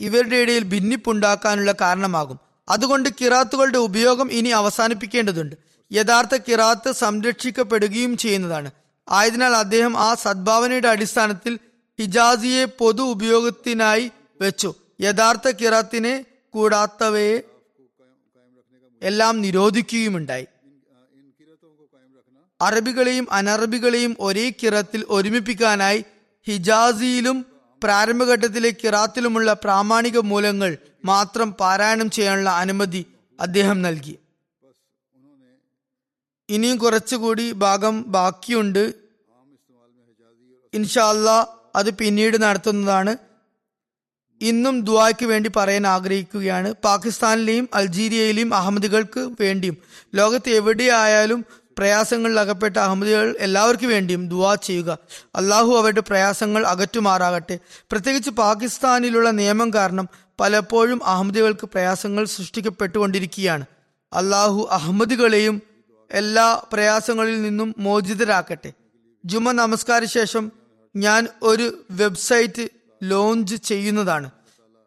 ഇവരുടെ ഇടയിൽ ഭിന്നിപ്പുണ്ടാക്കാനുള്ള കാരണമാകും. അതുകൊണ്ട് കിറാത്തുകളുടെ ഉപയോഗം ഇനി അവസാനിപ്പിക്കേണ്ടതുണ്ട്. യഥാർത്ഥ കിറാത്ത് സംരക്ഷിക്കപ്പെടുകയും ചെയ്യുന്നതാണ്. ആയതിനാൽ അദ്ദേഹം ആ സദ്ഭാവനയുടെ അടിസ്ഥാനത്തിൽ ഹിജാസിയെ പൊതു ഉപയോഗത്തിനായി വെച്ചു. യഥാർത്ഥ കിറാത്തിനെ കൂടാത്തവയെ എല്ലാം നിരോധിക്കുകയുമുണ്ടായി. അറബികളെയും അനറബികളെയും ഒരേ കിറത്തിൽ ഒരുമിപ്പിക്കാനായി ഹിജാസിയിലും പ്രാരംഭഘട്ടത്തിലെ കിറാത്തിലുമുള്ള പ്രാമാണിക മൂലങ്ങൾ മാത്രം പാരായണം ചെയ്യാനുള്ള അനുമതി അദ്ദേഹം നൽകി. ഇനിയും കുറച്ചുകൂടി ഭാഗം ബാക്കിയുണ്ട്. ഇൻഷാല്ല അത് പിന്നീട് നടത്തുന്നതാണ്. ഇന്നും ദുബായ്ക്ക് വേണ്ടി പറയാൻ ആഗ്രഹിക്കുകയാണ്. പാകിസ്ഥാനിലെയും അൾജീരിയയിലെയും അഹമ്മദികൾക്ക് വേണ്ടിയും ലോകത്ത് എവിടെയായാലും പ്രയാസങ്ങളിൽ അകപ്പെട്ട അഹമ്മദികൾ എല്ലാവർക്കും വേണ്ടിയും ദുവാ ചെയ്യുക. അള്ളാഹു അവരുടെ പ്രയാസങ്ങൾ അകറ്റുമാറാകട്ടെ. പ്രത്യേകിച്ച് പാകിസ്ഥാനിലുള്ള നിയമം കാരണം പലപ്പോഴും അഹമ്മദികൾക്ക് പ്രയാസങ്ങൾ സൃഷ്ടിക്കപ്പെട്ടുകൊണ്ടിരിക്കുകയാണ്. അള്ളാഹു അഹമ്മദികളെയും എല്ലാ പ്രയാസങ്ങളിൽ നിന്നും മോചിതരാക്കട്ടെ. ജുമ നമസ്കാര ശേഷം ഞാൻ ഒരു വെബ്സൈറ്റ് ലോഞ്ച് ചെയ്യുന്നതാണ്.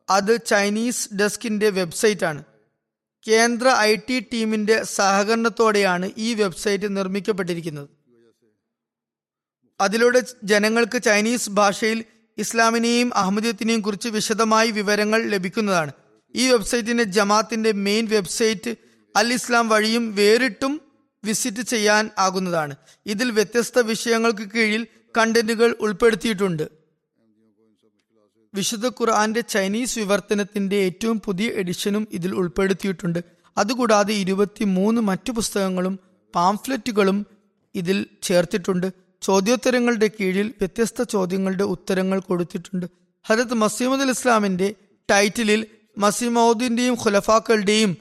അത് ചൈനീസ് ഡെസ്കിന്റെ വെബ്സൈറ്റാണ്. കേന്ദ്ര ഐ ടി ടീമിന്റെ സഹകരണത്തോടെയാണ് ഈ വെബ്സൈറ്റ് നിർമ്മിക്കപ്പെട്ടിരിക്കുന്നത്. അതിലൂടെ ജനങ്ങൾക്ക് ചൈനീസ് ഭാഷയിൽ ഇസ്ലാമിനെയും അഹമ്മദിയത്തിനെയും കുറിച്ച് വിശദമായി വിവരങ്ങൾ ലഭിക്കുന്നതാണ്. ഈ വെബ്സൈറ്റിന്റെ ജമാത്തിന്റെ മെയിൻ വെബ്സൈറ്റ് അൽ ഇസ്ലാം വഴിയും വേറിട്ടും വിസിറ്റ് ചെയ്യാൻ ആകുന്നതാണ്. ഇതിൽ വ്യത്യസ്ത വിഷയങ്ങൾക്ക് കീഴിൽ കണ്ടന്റുകൾ ഉൾപ്പെടുത്തിയിട്ടുണ്ട്. വിശുദ്ധ ഖുർആന്റെ ചൈനീസ് വിവർത്തനത്തിന്റെ ഏറ്റവും പുതിയ എഡിഷനും ഇതിൽ ഉൾപ്പെടുത്തിയിട്ടുണ്ട്. അതുകൂടാതെ ഇരുപത്തി മൂന്ന് മറ്റു പുസ്തകങ്ങളും പാംഫ്ലെറ്റുകളും ഇതിൽ ചേർത്തിട്ടുണ്ട്. ചോദ്യോത്തരങ്ങളുടെ കീഴിൽ വ്യത്യസ്ത ചോദ്യങ്ങളുടെ ഉത്തരങ്ങൾ കൊടുത്തിട്ടുണ്ട്. ഹരത് മസീമുദ് ഇസ്ലാമിന്റെ ടൈറ്റിലിൽ മസീമൌദിന്റെയും ഖുലഫാക്കളുടെയും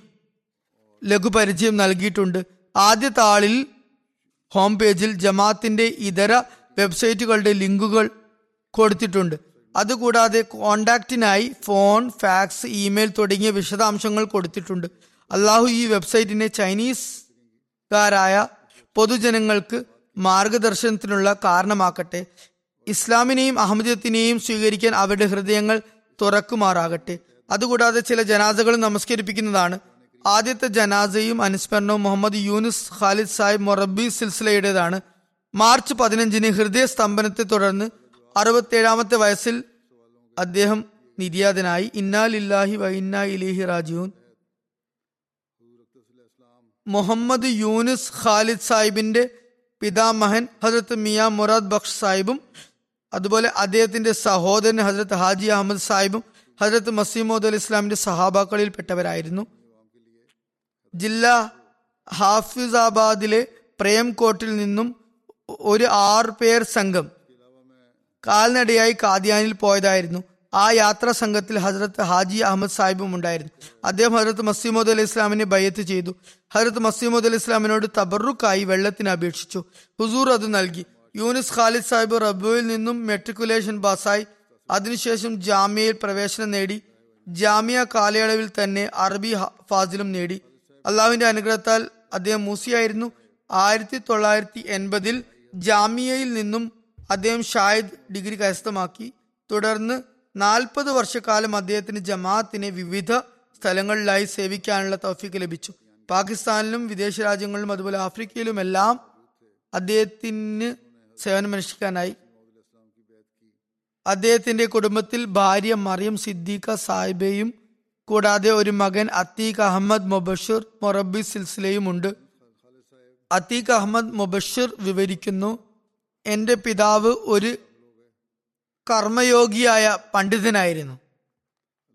ലഘുപരിചയം നൽകിയിട്ടുണ്ട്. ആദ്യ താളിൽ ഹോം പേജിൽ ജമാഅത്തിന്റെ ഇതര വെബ്സൈറ്റുകളുടെ ലിങ്കുകൾ കൊടുത്തിട്ടുണ്ട്. അതുകൂടാതെ കോണ്ടാക്റ്റിനായി ഫോൺ ഫാക്സ് ഇമെയിൽ തുടങ്ങിയ വിശദാംശങ്ങൾ കൊടുത്തിട്ടുണ്ട്. അള്ളാഹു ഈ വെബ്സൈറ്റിനെ ചൈനീസുകാരായ പൊതുജനങ്ങൾക്ക് മാർഗദർശനത്തിനുള്ള കാരണമാക്കട്ടെ. ഇസ്ലാമിനെയും അഹമ്മദത്തിനെയും സ്വീകരിക്കാൻ അവരുടെ ഹൃദയങ്ങൾ തുറക്കുമാറാകട്ടെ. അതുകൂടാതെ ചില ജനാസകളും നമസ്കരിപ്പിക്കുന്നതാണ്. ആദ്യത്തെ ജനാസയും അനുസ്മരണവും മുഹമ്മദ് യൂനുസ് ഖാലിദ് സാഹിബ് മൊറബി സിൽസിലയുടേതാണ്. മാർച്ച് പതിനഞ്ചിന് ഹൃദയ സ്തംഭനത്തെ തുടർന്ന് അറുപത്തേഴാമത്തെ വയസ്സിൽ അദ്ദേഹം നിര്യാതനായി ഇന്നാലില്ലാഹി വ ഇന്നാ മുഹമ്മദ് യൂനുസ് ഖാലിദ് സാഹിബിന്റെ പിതാമഹൻ ഹജരത്ത് മിയ മുറാദ് ബക്ഷ് സാഹിബും അതുപോലെ അദ്ദേഹത്തിന്റെ സഹോദരൻ ഹജരത്ത് ഹാജി അഹമ്മദ് സാഹിബും ഹജരത്ത് മസീമോദ് അലി ഇസ്ലാമിന്റെ സഹാബാക്കളിൽ പെട്ടവരായിരുന്നു ജില്ലാ ഹാഫിസാബാദിലെ പ്രേംകോട്ടിൽ നിന്നും ഒരു ആറ് പേർ സംഘം കാൽനടയായി കാദ്യാനിൽ പോയതായിരുന്നു. ആ യാത്രാ സംഘത്തിൽ ഹജറത്ത് ഹാജി അഹമ്മദ് സാഹിബും ഉണ്ടായിരുന്നു. അദ്ദേഹം ഹജറത്ത് മസീമോദ് അലി ഇസ്ലാമിനെ ബയ്യത്ത് ചെയ്തു. ഹജറത്ത് മസീമോദ് അലി ഇസ്ലാമിനോട് തബറുക്കായി വെള്ളത്തിന് അപേക്ഷിച്ചു. ഹുസൂർ അത് നൽകി. യൂനിസ് ഖാലിദ് സാഹിബ് റബുവിൽ നിന്നും മെട്രിക്കുലേഷൻ പാസ്സായി. അതിനുശേഷം ജാമ്യയിൽ പ്രവേശനം നേടി. ജാമ്യ കാലയളവിൽ തന്നെ അറബി ഫാസിലും നേടി. അള്ളാഹുവിന്റെ അനുഗ്രഹത്താൽ അദ്ദേഹം മൂസിയായിരുന്നു. ആയിരത്തി തൊള്ളായിരത്തി എൺപതിൽ ജാമിയയിൽ നിന്നും അദ്ദേഹം ഷാഹിദ് ഡിഗ്രി കരസ്ഥമാക്കി. തുടർന്ന് നാൽപ്പത് വർഷക്കാലം അദ്ദേഹത്തിന് ജമാഅത്തിനെ വിവിധ സ്ഥലങ്ങളിലായി സേവിക്കാനുള്ള തൗഫീക്ക് ലഭിച്ചു. പാകിസ്ഥാനിലും വിദേശ രാജ്യങ്ങളിലും അതുപോലെ ആഫ്രിക്കയിലുമെല്ലാം അദ്ദേഹത്തിന് സേവനമനുഷ്ഠിക്കാനായി. അദ്ദേഹത്തിന്റെ കുടുംബത്തിൽ ഭാര്യ മറിയം സിദ്ദീഖ സാഹിബയും കൂടാതെ ഒരു മകൻ അത്തീഖ് അഹമ്മദ് മൊബഷീർ മൊറബി സിൽസിലയും ഉണ്ട് അത്തീഖ് അഹമ്മദ് മൊബഷീർ വിവരിക്കുന്നു എന്റെ പിതാവ് ഒരു കർമ്മയോഗിയായ പണ്ഡിതനായിരുന്നു.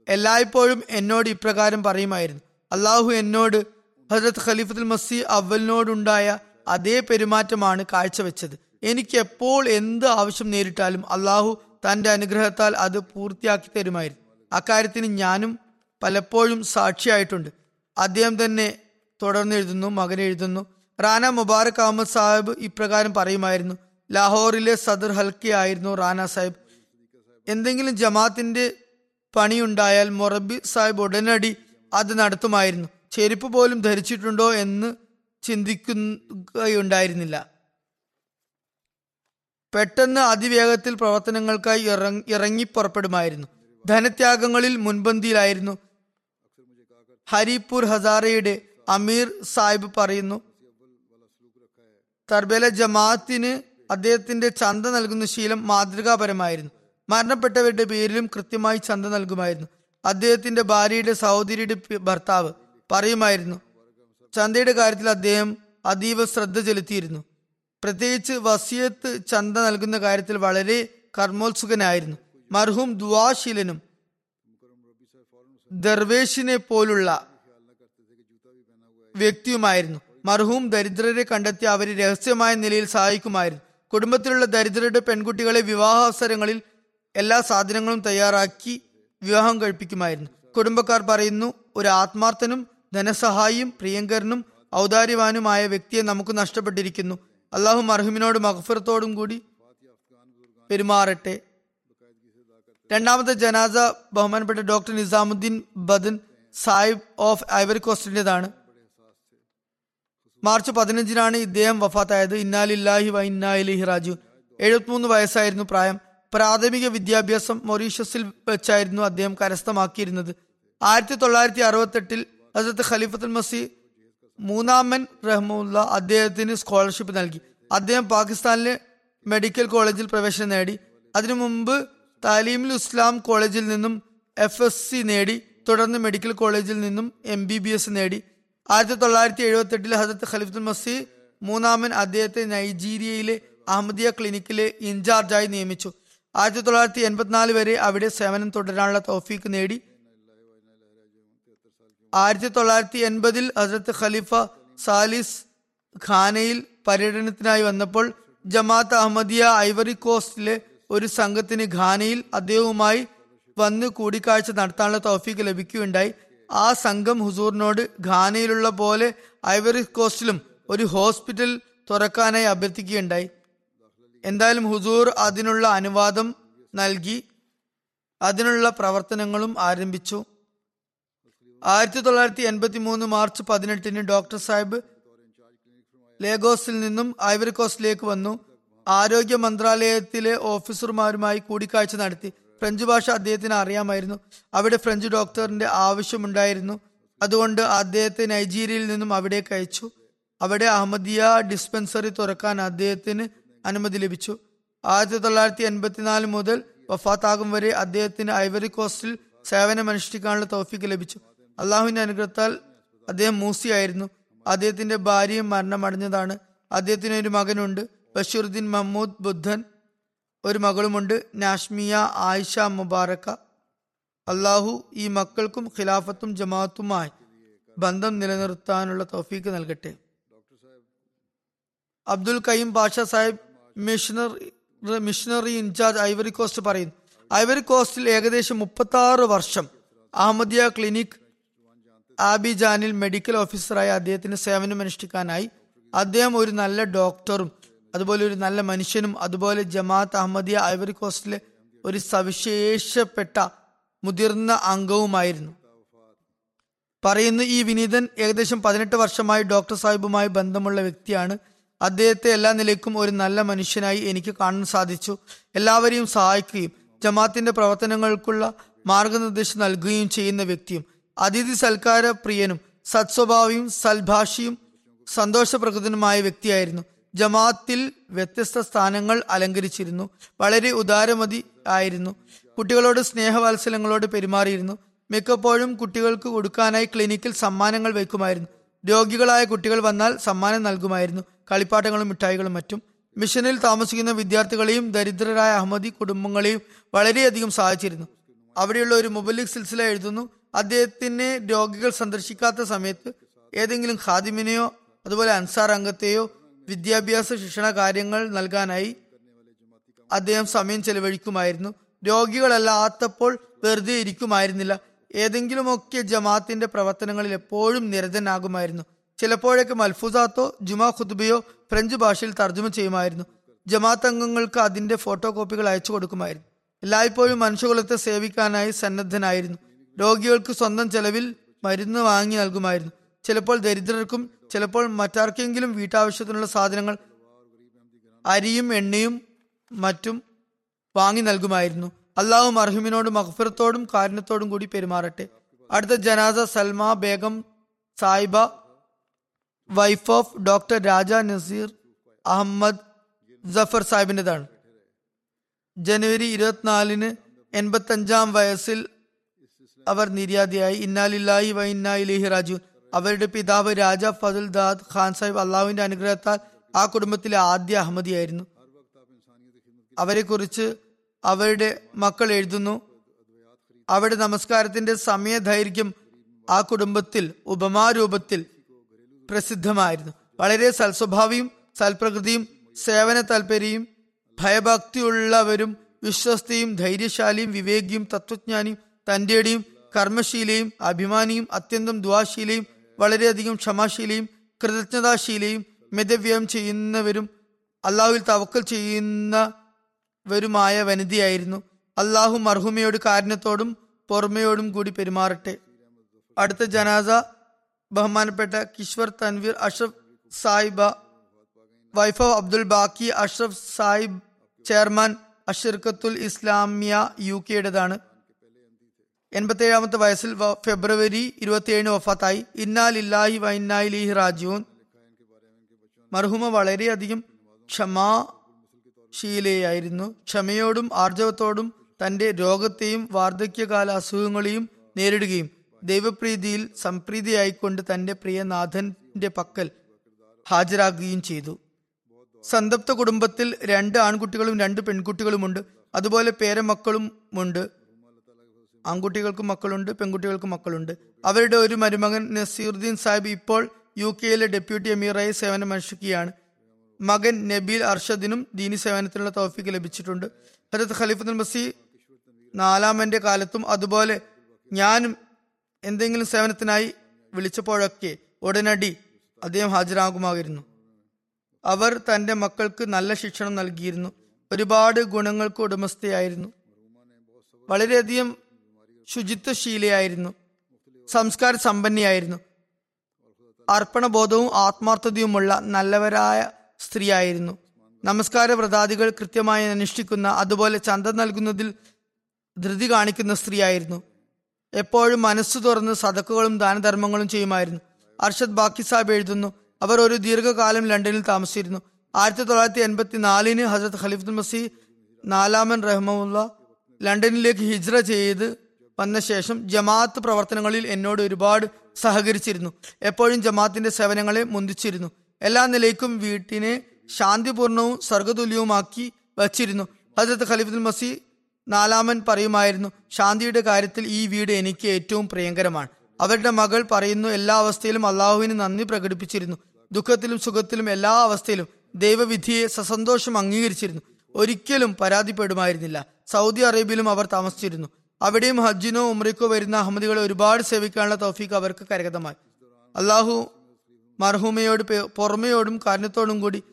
എല്ലായ്പ്പോഴും എന്നോട് ഇപ്രകാരം പറയുമായിരുന്നു. അള്ളാഹു എന്നോട് ഹജരത് ഖലീഫത്തുൽ മസി അവലിനോടുണ്ടായ അതേ പെരുമാറ്റമാണ് കാഴ്ചവെച്ചത്. എനിക്ക് എപ്പോൾ എന്ത് ആവശ്യം നേരിട്ടാലും അള്ളാഹു തന്റെ അനുഗ്രഹത്താൽ അത് പൂർത്തിയാക്കി തരുമായിരുന്നു. അക്കാര്യത്തിന് ഞാനും പലപ്പോഴും സാക്ഷിയായിട്ടുണ്ട്. അദ്ദേഹം തന്നെ തുടർന്ന് എഴുതുന്നു മകൻ എഴുതുന്നു റാന മുബാറക് അഹമ്മദ് സാഹിബ് ഇപ്രകാരം പറയുമായിരുന്നു. ലാഹോറിലെ സദർ ഹൽക്കയായിരുന്നു റാന സാഹിബ്. എന്തെങ്കിലും ജമാത്തിന്റെ പണിയുണ്ടായാൽ മൊറബി സാഹിബ് ഉടനടി അത് നടത്തുമായിരുന്നു. ചെരുപ്പ് പോലും ധരിച്ചിട്ടുണ്ടോ എന്ന് ചിന്തിക്കുകയുണ്ടായിരുന്നില്ല. പെട്ടെന്ന് അതിവേഗത്തിൽ പ്രവർത്തനങ്ങൾക്കായി ഇറങ്ങി ഇറങ്ങി പുറപ്പെടുമായിരുന്നു. ധനത്യാഗങ്ങളിൽ മുൻപന്തിയിലായിരുന്നു. ഹരിപൂർ ഹസാറയുടെ അമീർ സാഹിബ് പറയുന്നു തർബേല ജമാഅത്തിന് അദ്ദേഹത്തിന്റെ ചന്ത നൽകുന്ന ശീലം മാതൃകാപരമായിരുന്നു. മരണപ്പെട്ടവരുടെ പേരിലും കൃത്യമായി ചന്ത നൽകുമായിരുന്നു. അദ്ദേഹത്തിന്റെ ഭാര്യയുടെ സഹോദരിയുടെ ഭർത്താവ് പറയുമായിരുന്നു ചന്തയുടെ കാര്യത്തിൽ അദ്ദേഹം അതീവ ശ്രദ്ധ ചെലുത്തിയിരുന്നു. പ്രത്യേകിച്ച് വസിയത്ത് ചന്ത നൽകുന്ന കാര്യത്തിൽ വളരെ കർമ്മോത്സുകനായിരുന്നു. മർഹൂം ദുവാശീലനും ദർവേഷിനെ പോലുള്ള വ്യക്തിയുമായിരുന്നു. മർഹൂം ദരിദ്രരെ കണ്ടെത്തി അവരെ രഹസ്യമായ നിലയിൽ സഹായിക്കുമായിരുന്നു. കുടുംബത്തിലുള്ള ദരിദ്രരുടെ പെൺകുട്ടികളെ വിവാഹാവസരങ്ങളിൽ എല്ലാ സാധനങ്ങളും തയ്യാറാക്കി വിവാഹം കഴിപ്പിക്കുമായിരുന്നു. കുടുംബക്കാർ പറയുന്നു ഒരു ആത്മാർത്ഥനും ധനസഹായിയും പ്രിയങ്കരനും ഔദാര്യവാനുമായ വ്യക്തിയെ നമുക്ക് നഷ്ടപ്പെട്ടിരിക്കുന്നു. അള്ളാഹു മർഹുമിനോട് മഹഫുറത്തോടും കൂടി പെരുമാറട്ടെ. രണ്ടാമത്തെ ജനാസ ബഹുമാനപ്പെട്ട doctor Nizamuddin Badan Sahib of Ivory കോസ്റ്റിന്റെതാണ് March പതിനഞ്ചിനാണ് ഇദ്ദേഹം വഫാത്തായത്. ഇന്നാലില്ലാഹി വ ഇന്നാലിഹി റാജു എഴുപത്തിമൂന്ന് വയസ്സായിരുന്നു പ്രായം. പ്രാഥമിക വിദ്യാഭ്യാസം മൊറീഷ്യസിൽ വെച്ചായിരുന്നു അദ്ദേഹം കരസ്ഥമാക്കിയിരുന്നത്. ആയിരത്തി തൊള്ളായിരത്തി അറുപത്തെട്ടിൽ ഹസരത്ത് ഖലീഫത്തുൽ മസി മൂന്നാമൻ റഹ്മുല്ല അദ്ദേഹത്തിന് സ്കോളർഷിപ്പ് നൽകി. അദ്ദേഹം പാകിസ്ഥാനിലെ മെഡിക്കൽ കോളേജിൽ പ്രവേശനം നേടി. അതിനു മുമ്പ് താലീമുൽ ഇസ്ലാം കോളേജിൽ നിന്നും എഫ് എസ് സി നേടി. തുടർന്ന് മെഡിക്കൽ കോളേജിൽ നിന്നും എം ബി ബി എസ് നേടി. ആയിരത്തി തൊള്ളായിരത്തി എഴുപത്തി എട്ടിൽ ഹസരത്ത് ഖലിഫുൽ മസി മൂന്നാമൻ അദ്ദേഹത്തെ നൈജീരിയയിലെ അഹമ്മദിയ ക്ലിനിക്കിലെ ഇൻചാർജായി നിയമിച്ചു. ആയിരത്തി തൊള്ളായിരത്തി എൺപത്തിനാല് വരെ അവിടെ സേവനം തുടരാനുള്ള തോഫീക്ക് നേടി. ആയിരത്തി തൊള്ളായിരത്തി എൺപതിൽ ഹസരത്ത് ഖലീഫ സാലിസ് ഖാനയിൽ പര്യടനത്തിനായി വന്നപ്പോൾ ജമാഅത്ത് അഹമ്മദിയ ഐവറി കോസ്റ്റിലെ ഒരു സംഘത്തിന് ഖാനയിൽ അദ്ദേഹവുമായി വന്ന് കൂടിക്കാഴ്ച നടത്താനുള്ള തോഫീക്ക് ലഭിക്കുകയുണ്ടായി. ആ സംഘം ഹുസൂറിനോട് ഖാനയിലുള്ള പോലെ ഐവറി കോസ്റ്റിലും ഒരു ഹോസ്പിറ്റൽ തുറക്കാനായി അഭ്യർത്ഥിക്കുകയുണ്ടായി. എന്തായാലും ഹുസൂർ അതിനുള്ള അനുവാദം നൽകി അതിനുള്ള പ്രവർത്തനങ്ങളും ആരംഭിച്ചു. ആയിരത്തി തൊള്ളായിരത്തി എൺപത്തി മൂന്ന് മാർച്ച് പതിനെട്ടിന് ഡോക്ടർ സാഹിബ് ലേഗോസിൽ നിന്നും ഐവറി കോസ്റ്റിലേക്ക് വന്നു. ആരോഗ്യ മന്ത്രാലയത്തിലെ ഓഫീസർമാരുമായി കൂടിക്കാഴ്ച നടത്തി. ഫ്രഞ്ച് ഭാഷ അദ്ദേഹത്തിന് അറിയാമായിരുന്നു. അവിടെ ഫ്രഞ്ച് ഡോക്ടറിന്റെ ആവശ്യമുണ്ടായിരുന്നു. അതുകൊണ്ട് അദ്ദേഹത്തെ നൈജീരിയയിൽ നിന്നും അവിടേക്ക് അയച്ചു. അവിടെ അഹമ്മദിയ ഡിസ്പെൻസറി തുറക്കാൻ അദ്ദേഹത്തിന് അനുമതി ലഭിച്ചു. ആയിരത്തി തൊള്ളായിരത്തി എൺപത്തിനാല് മുതൽ വഫാത്താകും വരെ അദ്ദേഹത്തിന് ഐവറി കോസ്റ്റിൽ സേവനമനുഷ്ഠിക്കാനുള്ള തോഫിക്ക് ലഭിച്ചു. അള്ളാഹുവിന്റെ അനുഗ്രഹത്താൽ അദ്ദേഹം മൂസിയായിരുന്നു അദ്ദേഹത്തിന്റെ ഭാര്യയും മരണമടഞ്ഞതാണ്. അദ്ദേഹത്തിന് ഒരു മകനുണ്ട്. ബഷീറുദ്ദീൻ മഹ്മൂദ് ബുദ്ധൻ. ഒരു മകളുമുണ്ട് നാഷ്മിയ ആയിഷ മുബാറക്ക. അള്ളാഹു ഈ മക്കൾക്കും ഖിലാഫത്തും ജമാഅത്തുമായി ബന്ധം നിലനിർത്താനുള്ള തൗഫീക്ക് നൽകട്ടെ. Abdul Qayyum Pasha Sahib missionary missionary in charge Ivory Coast പറയുന്നു. ഐവറി കോസ്റ്റിൽ ഏകദേശം മുപ്പത്തി ആറ് വർഷം അഹമ്മദിയ ക്ലിനിക് ആബിജാനിൽ മെഡിക്കൽ ഓഫീസറായ അദ്ദേഹത്തിന് സേവനം അനുഷ്ഠിക്കാനായി അദ്ദേഹം ഒരു നല്ല ഡോക്ടറും അതുപോലെ ഒരു നല്ല മനുഷ്യനും അതുപോലെ ജമാഅത്ത് അഹമ്മദിയ ഐവറി കോസ്റ്റിലെ ഒരു സവിശേഷപ്പെട്ട മുതിർന്ന അംഗവുമായിരുന്നു. പറയുന്നു ഈ വിനീതൻ ഏകദേശം പതിനെട്ട് വർഷമായി ഡോക്ടർ സാഹിബുമായി ബന്ധമുള്ള വ്യക്തിയാണ്. അദ്ദേഹത്തെ എല്ലാ നിലയ്ക്കും ഒരു നല്ല മനുഷ്യനായി എനിക്ക് കാണാൻ സാധിച്ചു. എല്ലാവരെയും സഹായിക്കുകയും ജമാത്തിന്റെ പ്രവർത്തനങ്ങൾക്കുള്ള മാർഗനിർദ്ദേശം നൽകുകയും ചെയ്യുന്ന വ്യക്തിയും അതിഥി സൽക്കാര പ്രിയനും സത്സ്വഭാവിയും സൽഭാഷിയും സന്തോഷപ്രകൃതനുമായ വ്യക്തിയായിരുന്നു. ജമാഅത്തിൽ വ്യത്യസ്ത സ്ഥാനങ്ങൾ അലങ്കരിച്ചിരുന്നു. വളരെ ഉദാരമതി ആയിരുന്നു. കുട്ടികളോട് സ്നേഹവാത്സല്യങ്ങളോട് പെരുമാറിയിരുന്നു. മിക്കപ്പോഴും കുട്ടികൾക്ക് കൊടുക്കാനായി ക്ലിനിക്കിൽ സമ്മാനങ്ങൾ വയ്ക്കുമായിരുന്നു. രോഗികളായ കുട്ടികൾ വന്നാൽ സമ്മാനം നൽകുമായിരുന്നു. കളിപ്പാട്ടങ്ങളും മിഠായികളും മറ്റും. മിഷനിൽ താമസിക്കുന്ന വിദ്യാർത്ഥികളെയും ദരിദ്രരായ അഹമ്മദി കുടുംബങ്ങളെയും വളരെയധികം സഹായിച്ചിരുന്നു. അവിടെയുള്ള ഒരു മുബലിക് സിൽസില എഴുതുന്നു അദ്ദേഹത്തിനെ രോഗികൾ സന്ദർശിക്കാത്ത സമയത്ത് ഏതെങ്കിലും ഖാദിമിനെയോ അതുപോലെ അൻസാർ അംഗത്തെയോ വിദ്യാഭ്യാസ ശിക്ഷണ കാര്യങ്ങൾ നൽകാനായി അദ്ദേഹം സമയം ചെലവഴിക്കുമായിരുന്നു. രോഗികളല്ലാത്തപ്പോൾ വെറുതെ ഇരിക്കുമായിരുന്നില്ല. ഏതെങ്കിലുമൊക്കെ ജമാഅത്തിന്റെ പ്രവർത്തനങ്ങളിൽ എപ്പോഴും നിരതനാകുമായിരുന്നു. ചിലപ്പോഴൊക്കെ മൽഫുസാത്തോ ജുമാ ഖുദ്ബയോ ഫ്രഞ്ച് ഭാഷയിൽ തർജമ ചെയ്യുമായിരുന്നു. ജമാഅത്ത് അംഗങ്ങൾക്ക് അതിന്റെ ഫോട്ടോ കോപ്പികൾ അയച്ചു കൊടുക്കുമായിരുന്നു. എല്ലായ്പ്പോഴും മനുഷ്യകുലത്തെ സേവിക്കാനായി സന്നദ്ധനായിരുന്നു. രോഗികൾക്ക് സ്വന്തം ചെലവിൽ മരുന്ന് വാങ്ങി നൽകുമായിരുന്നു. ചിലപ്പോൾ ദരിദ്രർക്കും ചിലപ്പോൾ മറ്റാർക്കെങ്കിലും വീട്ടാവശ്യത്തിനുള്ള സാധനങ്ങൾ അരിയും എണ്ണയും മറ്റും വാങ്ങി നൽകുമായിരുന്നു. അള്ളാഹു മർഹിമിനോടും മഹഫിറത്തോടും കാരുണ്യത്തോടും കൂടി പെരുമാറട്ടെ. അടുത്ത ജനാസ Salma Begum Sahiba wife of doctor Raja Naseer Ahmad Zafar സാഹിബിന്റെതാണ്. ജനുവരി ഇരുപത്തിനാലിന് എൺപത്തഞ്ചാം വയസ്സിൽ അവർ നിര്യാതയായി. ഇന്നാലില്ലാഹി വ ഇന്നാ ഇലൈഹി റാജു അവരുടെ പിതാവ് രാജ ഫതുൽ ദാദ് ഖാൻ സാഹിബ് അള്ളാഹുവിന്റെ അനുഗ്രഹത്താൽ ആ കുടുംബത്തിലെ ആദ്യ അഹമ്മദിയായിരുന്നു. അവരെക്കുറിച്ച് അവരുടെ മക്കൾ എഴുതുന്നു. അവരുടെ നമസ്കാരത്തിന്റെ സമയദൈർഘ്യം ആ കുടുംബത്തിൽ ഉപമാരൂപത്തിൽ പ്രസിദ്ധമായിരുന്നു. വളരെ സൽസ്വഭാവിയും സൽപ്രകൃതിയും സേവന താല്പര്യയും ഭയഭക്തിയുള്ളവരും വിശ്വസ്തയും ധൈര്യശാലിയും വിവേകിയും തത്വജ്ഞാനിയും തന്റെയും കർമ്മശീലയും അഭിമാനിയും അത്യന്തം ദ്വാശീലയും വളരെയധികം ക്ഷമാശീലയും കൃതജ്ഞതാശീലയും മിതവ്യയം ചെയ്യുന്നവരും അള്ളാഹുവിൽ തവക്കൽ ചെയ്യുന്നവരുമായ വനിതയായിരുന്നു. അള്ളാഹു മർഹുമയോട് കാരുണ്യത്തോടും പൊർമയോടും കൂടി പെരുമാറട്ടെ. അടുത്ത ജനാസ ബഹുമാനപ്പെട്ട Kishwar Tanveer Ashraf Sahiba wife of Abdul Baqi Ashraf Sahib chairman Ashirkatul Islamia U കെയുടേതാണ്. എൺപത്തേഴാമത്തെ വയസ്സിൽ ഫെബ്രുവരി ഇരുപത്തിയേഴിന് വഫാത്തായി. ഇന്നാലില്ലാഹി വൈന്നായി റാജുൻ മർഹുമ വളരെയധികം ക്ഷമാശീലയായിരുന്നു. ക്ഷമയോടും ആർജവത്തോടും തന്റെ രോഗത്തെയും വാർദ്ധക്യകാല അസുഖങ്ങളെയും നേരിടുകയും ദൈവപ്രീതിയിൽ സംപ്രീതിയായിക്കൊണ്ട് തന്റെ പ്രിയനാഥന്റെ പക്കൽ ഹാജരാകുകയും ചെയ്തു. സന്തപ്ത കുടുംബത്തിൽ രണ്ട് ആൺകുട്ടികളും രണ്ട് പെൺകുട്ടികളുമുണ്ട്. അതുപോലെ പേരമക്കളും ഉണ്ട് ആൺകുട്ടികൾക്കും മക്കളുണ്ട് പെൺകുട്ടികൾക്കും മക്കളുണ്ട്. അവരുടെ ഒരു മരുമകൻ നസീറുദ്ദീൻ സാഹിബ് ഇപ്പോൾ യു കെയിലെ ഡെപ്യൂട്ടി എമീറായി സേവനമനുഷ്ഠിക്കുകയാണ്. മകൻ നബീൽ അർഷദിനും ദീനി സേവനത്തിനുള്ള തോഫിക്ക് ലഭിച്ചിട്ടുണ്ട്. ഹജത് ഖലീഫുൽ മസി നാലാമന്റെ കാലത്തും അതുപോലെ ഞാനും എന്തെങ്കിലും സേവനത്തിനായി വിളിച്ചപ്പോഴൊക്കെ ഉടനടി അദ്ദേഹം ഹാജരാകുമായിരുന്നു. അവർ തന്റെ മക്കൾക്ക് നല്ല ശിക്ഷണം നൽകിയിരുന്നു. ഒരുപാട് ഗുണങ്ങൾക്ക് ഉടമസ്ഥയായിരുന്നു. വളരെയധികം ശുചിത്വശീലയായിരുന്നു. സംസ്കാര സമ്പന്നയായിരുന്നു അർപ്പണബോധവും ആത്മാർത്ഥതയുമുള്ള നല്ലവരായ സ്ത്രീയായിരുന്നു. നമസ്കാര വ്രതാദികൾ കൃത്യമായി അനുഷ്ഠിക്കുന്ന അതുപോലെ ചന്ത നൽകുന്നതിൽ ധൃതി കാണിക്കുന്ന സ്ത്രീയായിരുന്നു. എപ്പോഴും മനസ്സു തുറന്ന് സതക്കുകളും ദാനധർമ്മങ്ങളും ചെയ്യുമായിരുന്നു. അർഷദ് ബാക്കി സാബ് എഴുതുന്നു അവർ ഒരു ദീർഘകാലം ലണ്ടനിൽ താമസിച്ചിരുന്നു. ആയിരത്തി തൊള്ളായിരത്തി എൺപത്തി നാലിന് ഹസരത് ഖലീഫുൽ മസീഹ് നാലാമൻ റഹ്മുല്ല ലണ്ടനിലേക്ക് ഹിജ്ര ചെയ്ത് വന്ന ശേഷം ജമാഅത്ത് പ്രവർത്തനങ്ങളിൽ എന്നോട് ഒരുപാട് സഹകരിച്ചിരുന്നു. എപ്പോഴും ജമാഅത്തിന്റെ സേവനങ്ങളെ മുന്തിച്ചിരുന്നു. എല്ലാ നിലയ്ക്കും വീട്ടിനെ ശാന്തിപൂർണവും സ്വർഗതുല്യവുമാക്കി വച്ചിരുന്നു. ഹജരത്ത് ഖലീഫുൽ മസി നാലാമൻ പറയുമായിരുന്നു ശാന്തിയുടെ കാര്യത്തിൽ ഈ വീട് എനിക്ക് ഏറ്റവും പ്രിയങ്കരമാണ്. അവരുടെ മകൾ പറയുന്നു എല്ലാ അവസ്ഥയിലും അള്ളാഹുവിന് നന്ദി പ്രകടിപ്പിച്ചിരുന്നു. ദുഃഖത്തിലും സുഖത്തിലും എല്ലാ അവസ്ഥയിലും ദൈവവിധിയെ സസന്തോഷം അംഗീകരിച്ചിരുന്നു. ഒരിക്കലും പരാതിപ്പെടുമായിരുന്നില്ല. സൗദി അറേബ്യയിലും അവർ താമസിച്ചിരുന്നു. അവിടെയും ഹജ്ജിനോ ഉമ്രയ്ക്കോ വരുന്ന അഹമ്മദികളെ ഒരുപാട് സേവിക്കാനുള്ള തൗഫീഖ് അവർക്ക് കരകതമായി അള്ളാഹു മർഹൂമയോട് പുറമയോടും കാരണത്തോടും കൂടി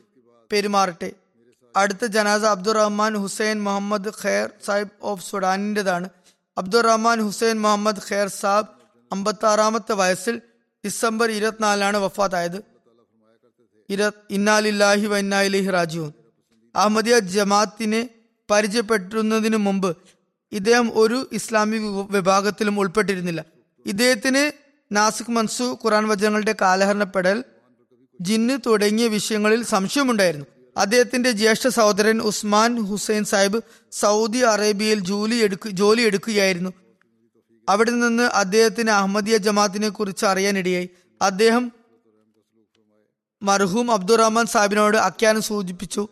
പെരുമാറട്ടെ. അടുത്ത ജനാസ Abdurrahman Hussein Muhammad Khair Sahib of സുഡാനിന്റെതാണ് Abdurrahman Hussein Muhammad Khair Sahab അമ്പത്തി ആറാമത്തെ വയസ്സിൽ ഡിസംബർ ഇരുപത്തിനാലിനാണ് വഫാത്തായത്. ഇര- ഇന്നാലില്ലാഹി വന്നാലിഹി റാജുവും അഹമ്മദിയ ജമാഅത്തിനെ പരിചയപ്പെടുന്നതിന് മുമ്പ് ഇദ്ദേഹം ഒരു ഇസ്ലാമിക വിഭാഗത്തിലും ഉൾപ്പെട്ടിരുന്നില്ല. ഇദ്ദേഹത്തിന് നാസിക് മൻസു ഖുറാൻ വചനങ്ങളുടെ കാലഹരണപ്പെടൽ ജിന്ന് തുടങ്ങിയ വിഷയങ്ങളിൽ സംശയമുണ്ടായിരുന്നു. അദ്ദേഹത്തിന്റെ ജ്യേഷ്ഠ സഹോദരൻ ഉസ്മാൻ ഹുസൈൻ സാഹിബ് സൗദി അറേബ്യയിൽ ജോലി എടുക്ക ജോലി എടുക്കുകയായിരുന്നു. അവിടെ നിന്ന് അദ്ദേഹത്തിന് അഹമ്മദിയ ജമാഅത്തിനെ കുറിച്ച് അറിയാനിടയായി. അദ്ദേഹം മർഹൂം അബ്ദുറഹ്മാൻ സാഹിബിനോട് അഖ്യാനം സൂചിപ്പിച്ചു.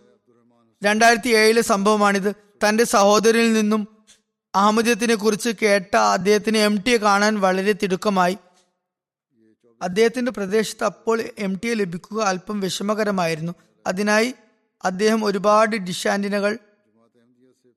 രണ്ടായിരത്തി ഏഴിലെ സംഭവമാണിത്. തന്റെ സഹോദരനിൽ നിന്നും അഹമ്മദിയത്തിനെ കുറിച്ച് കേട്ട അദ്ദേഹത്തിന് എം ടിയെ കാണാൻ വളരെ തിടുക്കമായി. അദ്ദേഹത്തിന്റെ പ്രദേശത്ത് അപ്പോൾ എം ടിയെ ലഭിക്കുക അല്പം വിഷമകരമായിരുന്നു. അതിനായി അദ്ദേഹം ഒരുപാട് ഡിഷ് ആന്റിനകൾ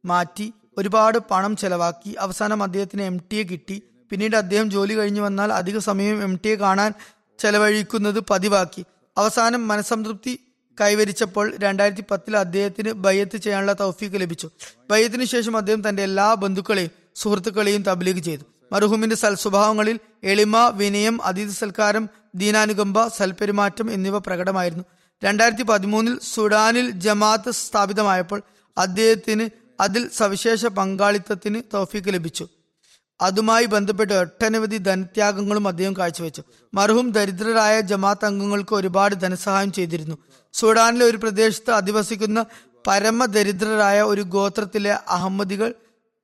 മാറ്റി ഒരുപാട് പണം ചെലവാക്കി. അവസാനം അദ്ദേഹത്തിന് എം ടിയെ കിട്ടി. പിന്നീട് അദ്ദേഹം ജോലി കഴിഞ്ഞു വന്നാൽ അധിക സമയം എം ടിയെ കാണാൻ ചെലവഴിക്കുന്നത് പതിവാക്കി. അവസാനം മനസംതൃപ്തി കൈവരിച്ചപ്പോൾ രണ്ടായിരത്തി പത്തിൽ അദ്ദേഹത്തിന് ബയ്യത്ത് ചെയ്യാനുള്ള തൗഫീക്ക് ലഭിച്ചു. ബയ്യത്തിന് ശേഷം അദ്ദേഹം തന്റെ എല്ലാ ബന്ധുക്കളെയും സുഹൃത്തുക്കളെയും തബ്ലീഗ് ചെയ്തു. മർഹൂമിന്റെ സൽസ്വഭാവങ്ങളിൽ എളിമ വിനയം അതിഥി സൽക്കാരം ദീനാനുകമ്പ സൽപെരുമാറ്റം എന്നിവ പ്രകടമായിരുന്നു. രണ്ടായിരത്തി പതിമൂന്നിൽ സുഡാനിൽ ജമാഅത്ത് സ്ഥാപിതമായപ്പോൾ അദ്ദേഹത്തിന് അതിൽ സവിശേഷ പങ്കാളിത്തത്തിന് തൗഫീക്ക് ലഭിച്ചു. അതുമായി ബന്ധപ്പെട്ട് ഒട്ടനവധി ധനത്യാഗങ്ങളും അദ്ദേഹം കാഴ്ചവെച്ചു. മർഹൂം ദരിദ്രരായ ജമാഅത്ത് അംഗങ്ങൾക്ക് ഒരുപാട് ധനസഹായം ചെയ്തിരുന്നു. സുഡാനിലെ ഒരു പ്രദേശത്ത് അധിവസിക്കുന്ന പരമദരിദ്രരായ ഒരു ഗോത്രത്തിലെ അഹമ്മദികൾ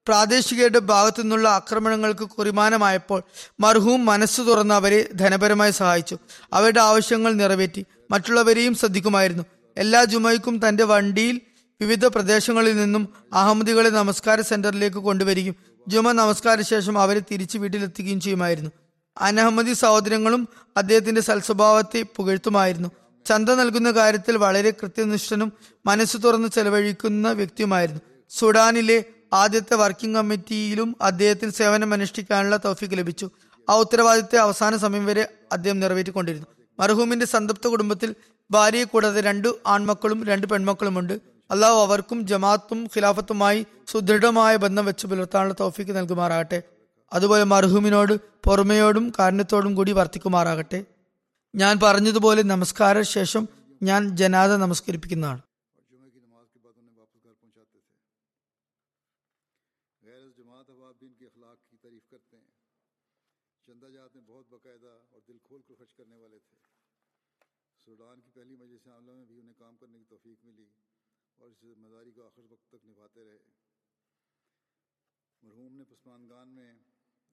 പ്രാദേശികരുടെ ഭാഗത്തു നിന്നുള്ള ആക്രമണങ്ങൾക്ക് കുറിമാനമായപ്പോൾ മർഹൂം മനസ്സ് തുറന്ന് അവരെ ധനപരമായി സഹായിച്ചു. അവരുടെ ആവശ്യങ്ങൾ നിറവേറ്റി. മറ്റുള്ളവരെയും ശ്രദ്ധിക്കുമായിരുന്നു. എല്ലാ ജുമയ്ക്കും തന്റെ വണ്ടിയിൽ വിവിധ പ്രദേശങ്ങളിൽ നിന്നും അഹമ്മദികളെ നമസ്കാര സെന്ററിലേക്ക് കൊണ്ടുവരികയും ജുമ നമസ്കാര ശേഷം അവരെ തിരിച്ച് വീട്ടിലെത്തുകയും ചെയ്യുമായിരുന്നു. അനഹമ്മദി സഹോദരങ്ങളും അദ്ദേഹത്തിന്റെ സൽസ്വഭാവത്തെ പുകഴ്ത്തുമായിരുന്നു. ചന്ത നൽകുന്ന കാര്യത്തിൽ വളരെ കൃത്യനിഷ്ഠനും മനസ്സ് തുറന്ന് ചെലവഴിക്കുന്ന വ്യക്തിയുമായിരുന്നു. സുഡാനിലെ ആദ്യത്തെ വർക്കിംഗ് കമ്മിറ്റിയിലും അദ്ദേഹത്തിന് സേവനം അനുഷ്ഠിക്കാനുള്ള തൗഫീക്ക് ലഭിച്ചു. ആ ഉത്തരവാദിത്തത്തെ അവസാന സമയം വരെ അദ്ദേഹം നിറവേറ്റിക്കൊണ്ടിരുന്നു. മർഹൂമിന്റെ സന്തപ്ത കുടുംബത്തിൽ ഭാര്യയെ കൂടാതെ രണ്ടു ആൺമക്കളും രണ്ട് പെൺമക്കളുമുണ്ട്. അള്ളാഹു അവർക്കും ജമാത്തും ഖിലാഫത്തുമായി സുദൃഢമായ ബന്ധം വെച്ച് പുലർത്താനുള്ള തൗഫീക്ക് നൽകുമാറാകട്ടെ. അതുപോലെ മർഹൂമിനോട് പുറമയോടും കാരണത്തോടും കൂടി വർത്തിക്കുമാറാകട്ടെ. ഞാൻ പറഞ്ഞതുപോലെ നമസ്കാര ശേഷം ഞാൻ ജനാദ നമസ്കരിപ്പിക്കുന്നതാണ്. میں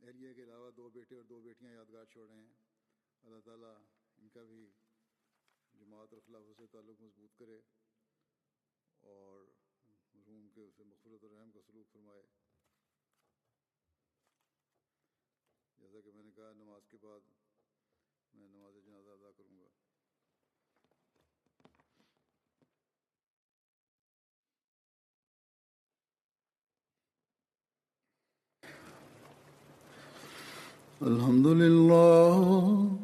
اہلیہ کے علاوہ دو بیٹے اور دو بیٹیاں یادگار ہیں اللہ تعالیٰ کا بھی جماعت اور خلافت سے تعلق مضبوط کرے اور مرحوم کے اسے مغفرت اور رحم کا سلوک فرمائے۔ جیسا کہ میں نے کہا، نماز کے بعد میں نماز جنازہ ادا کروں گا۔ الحمد للہ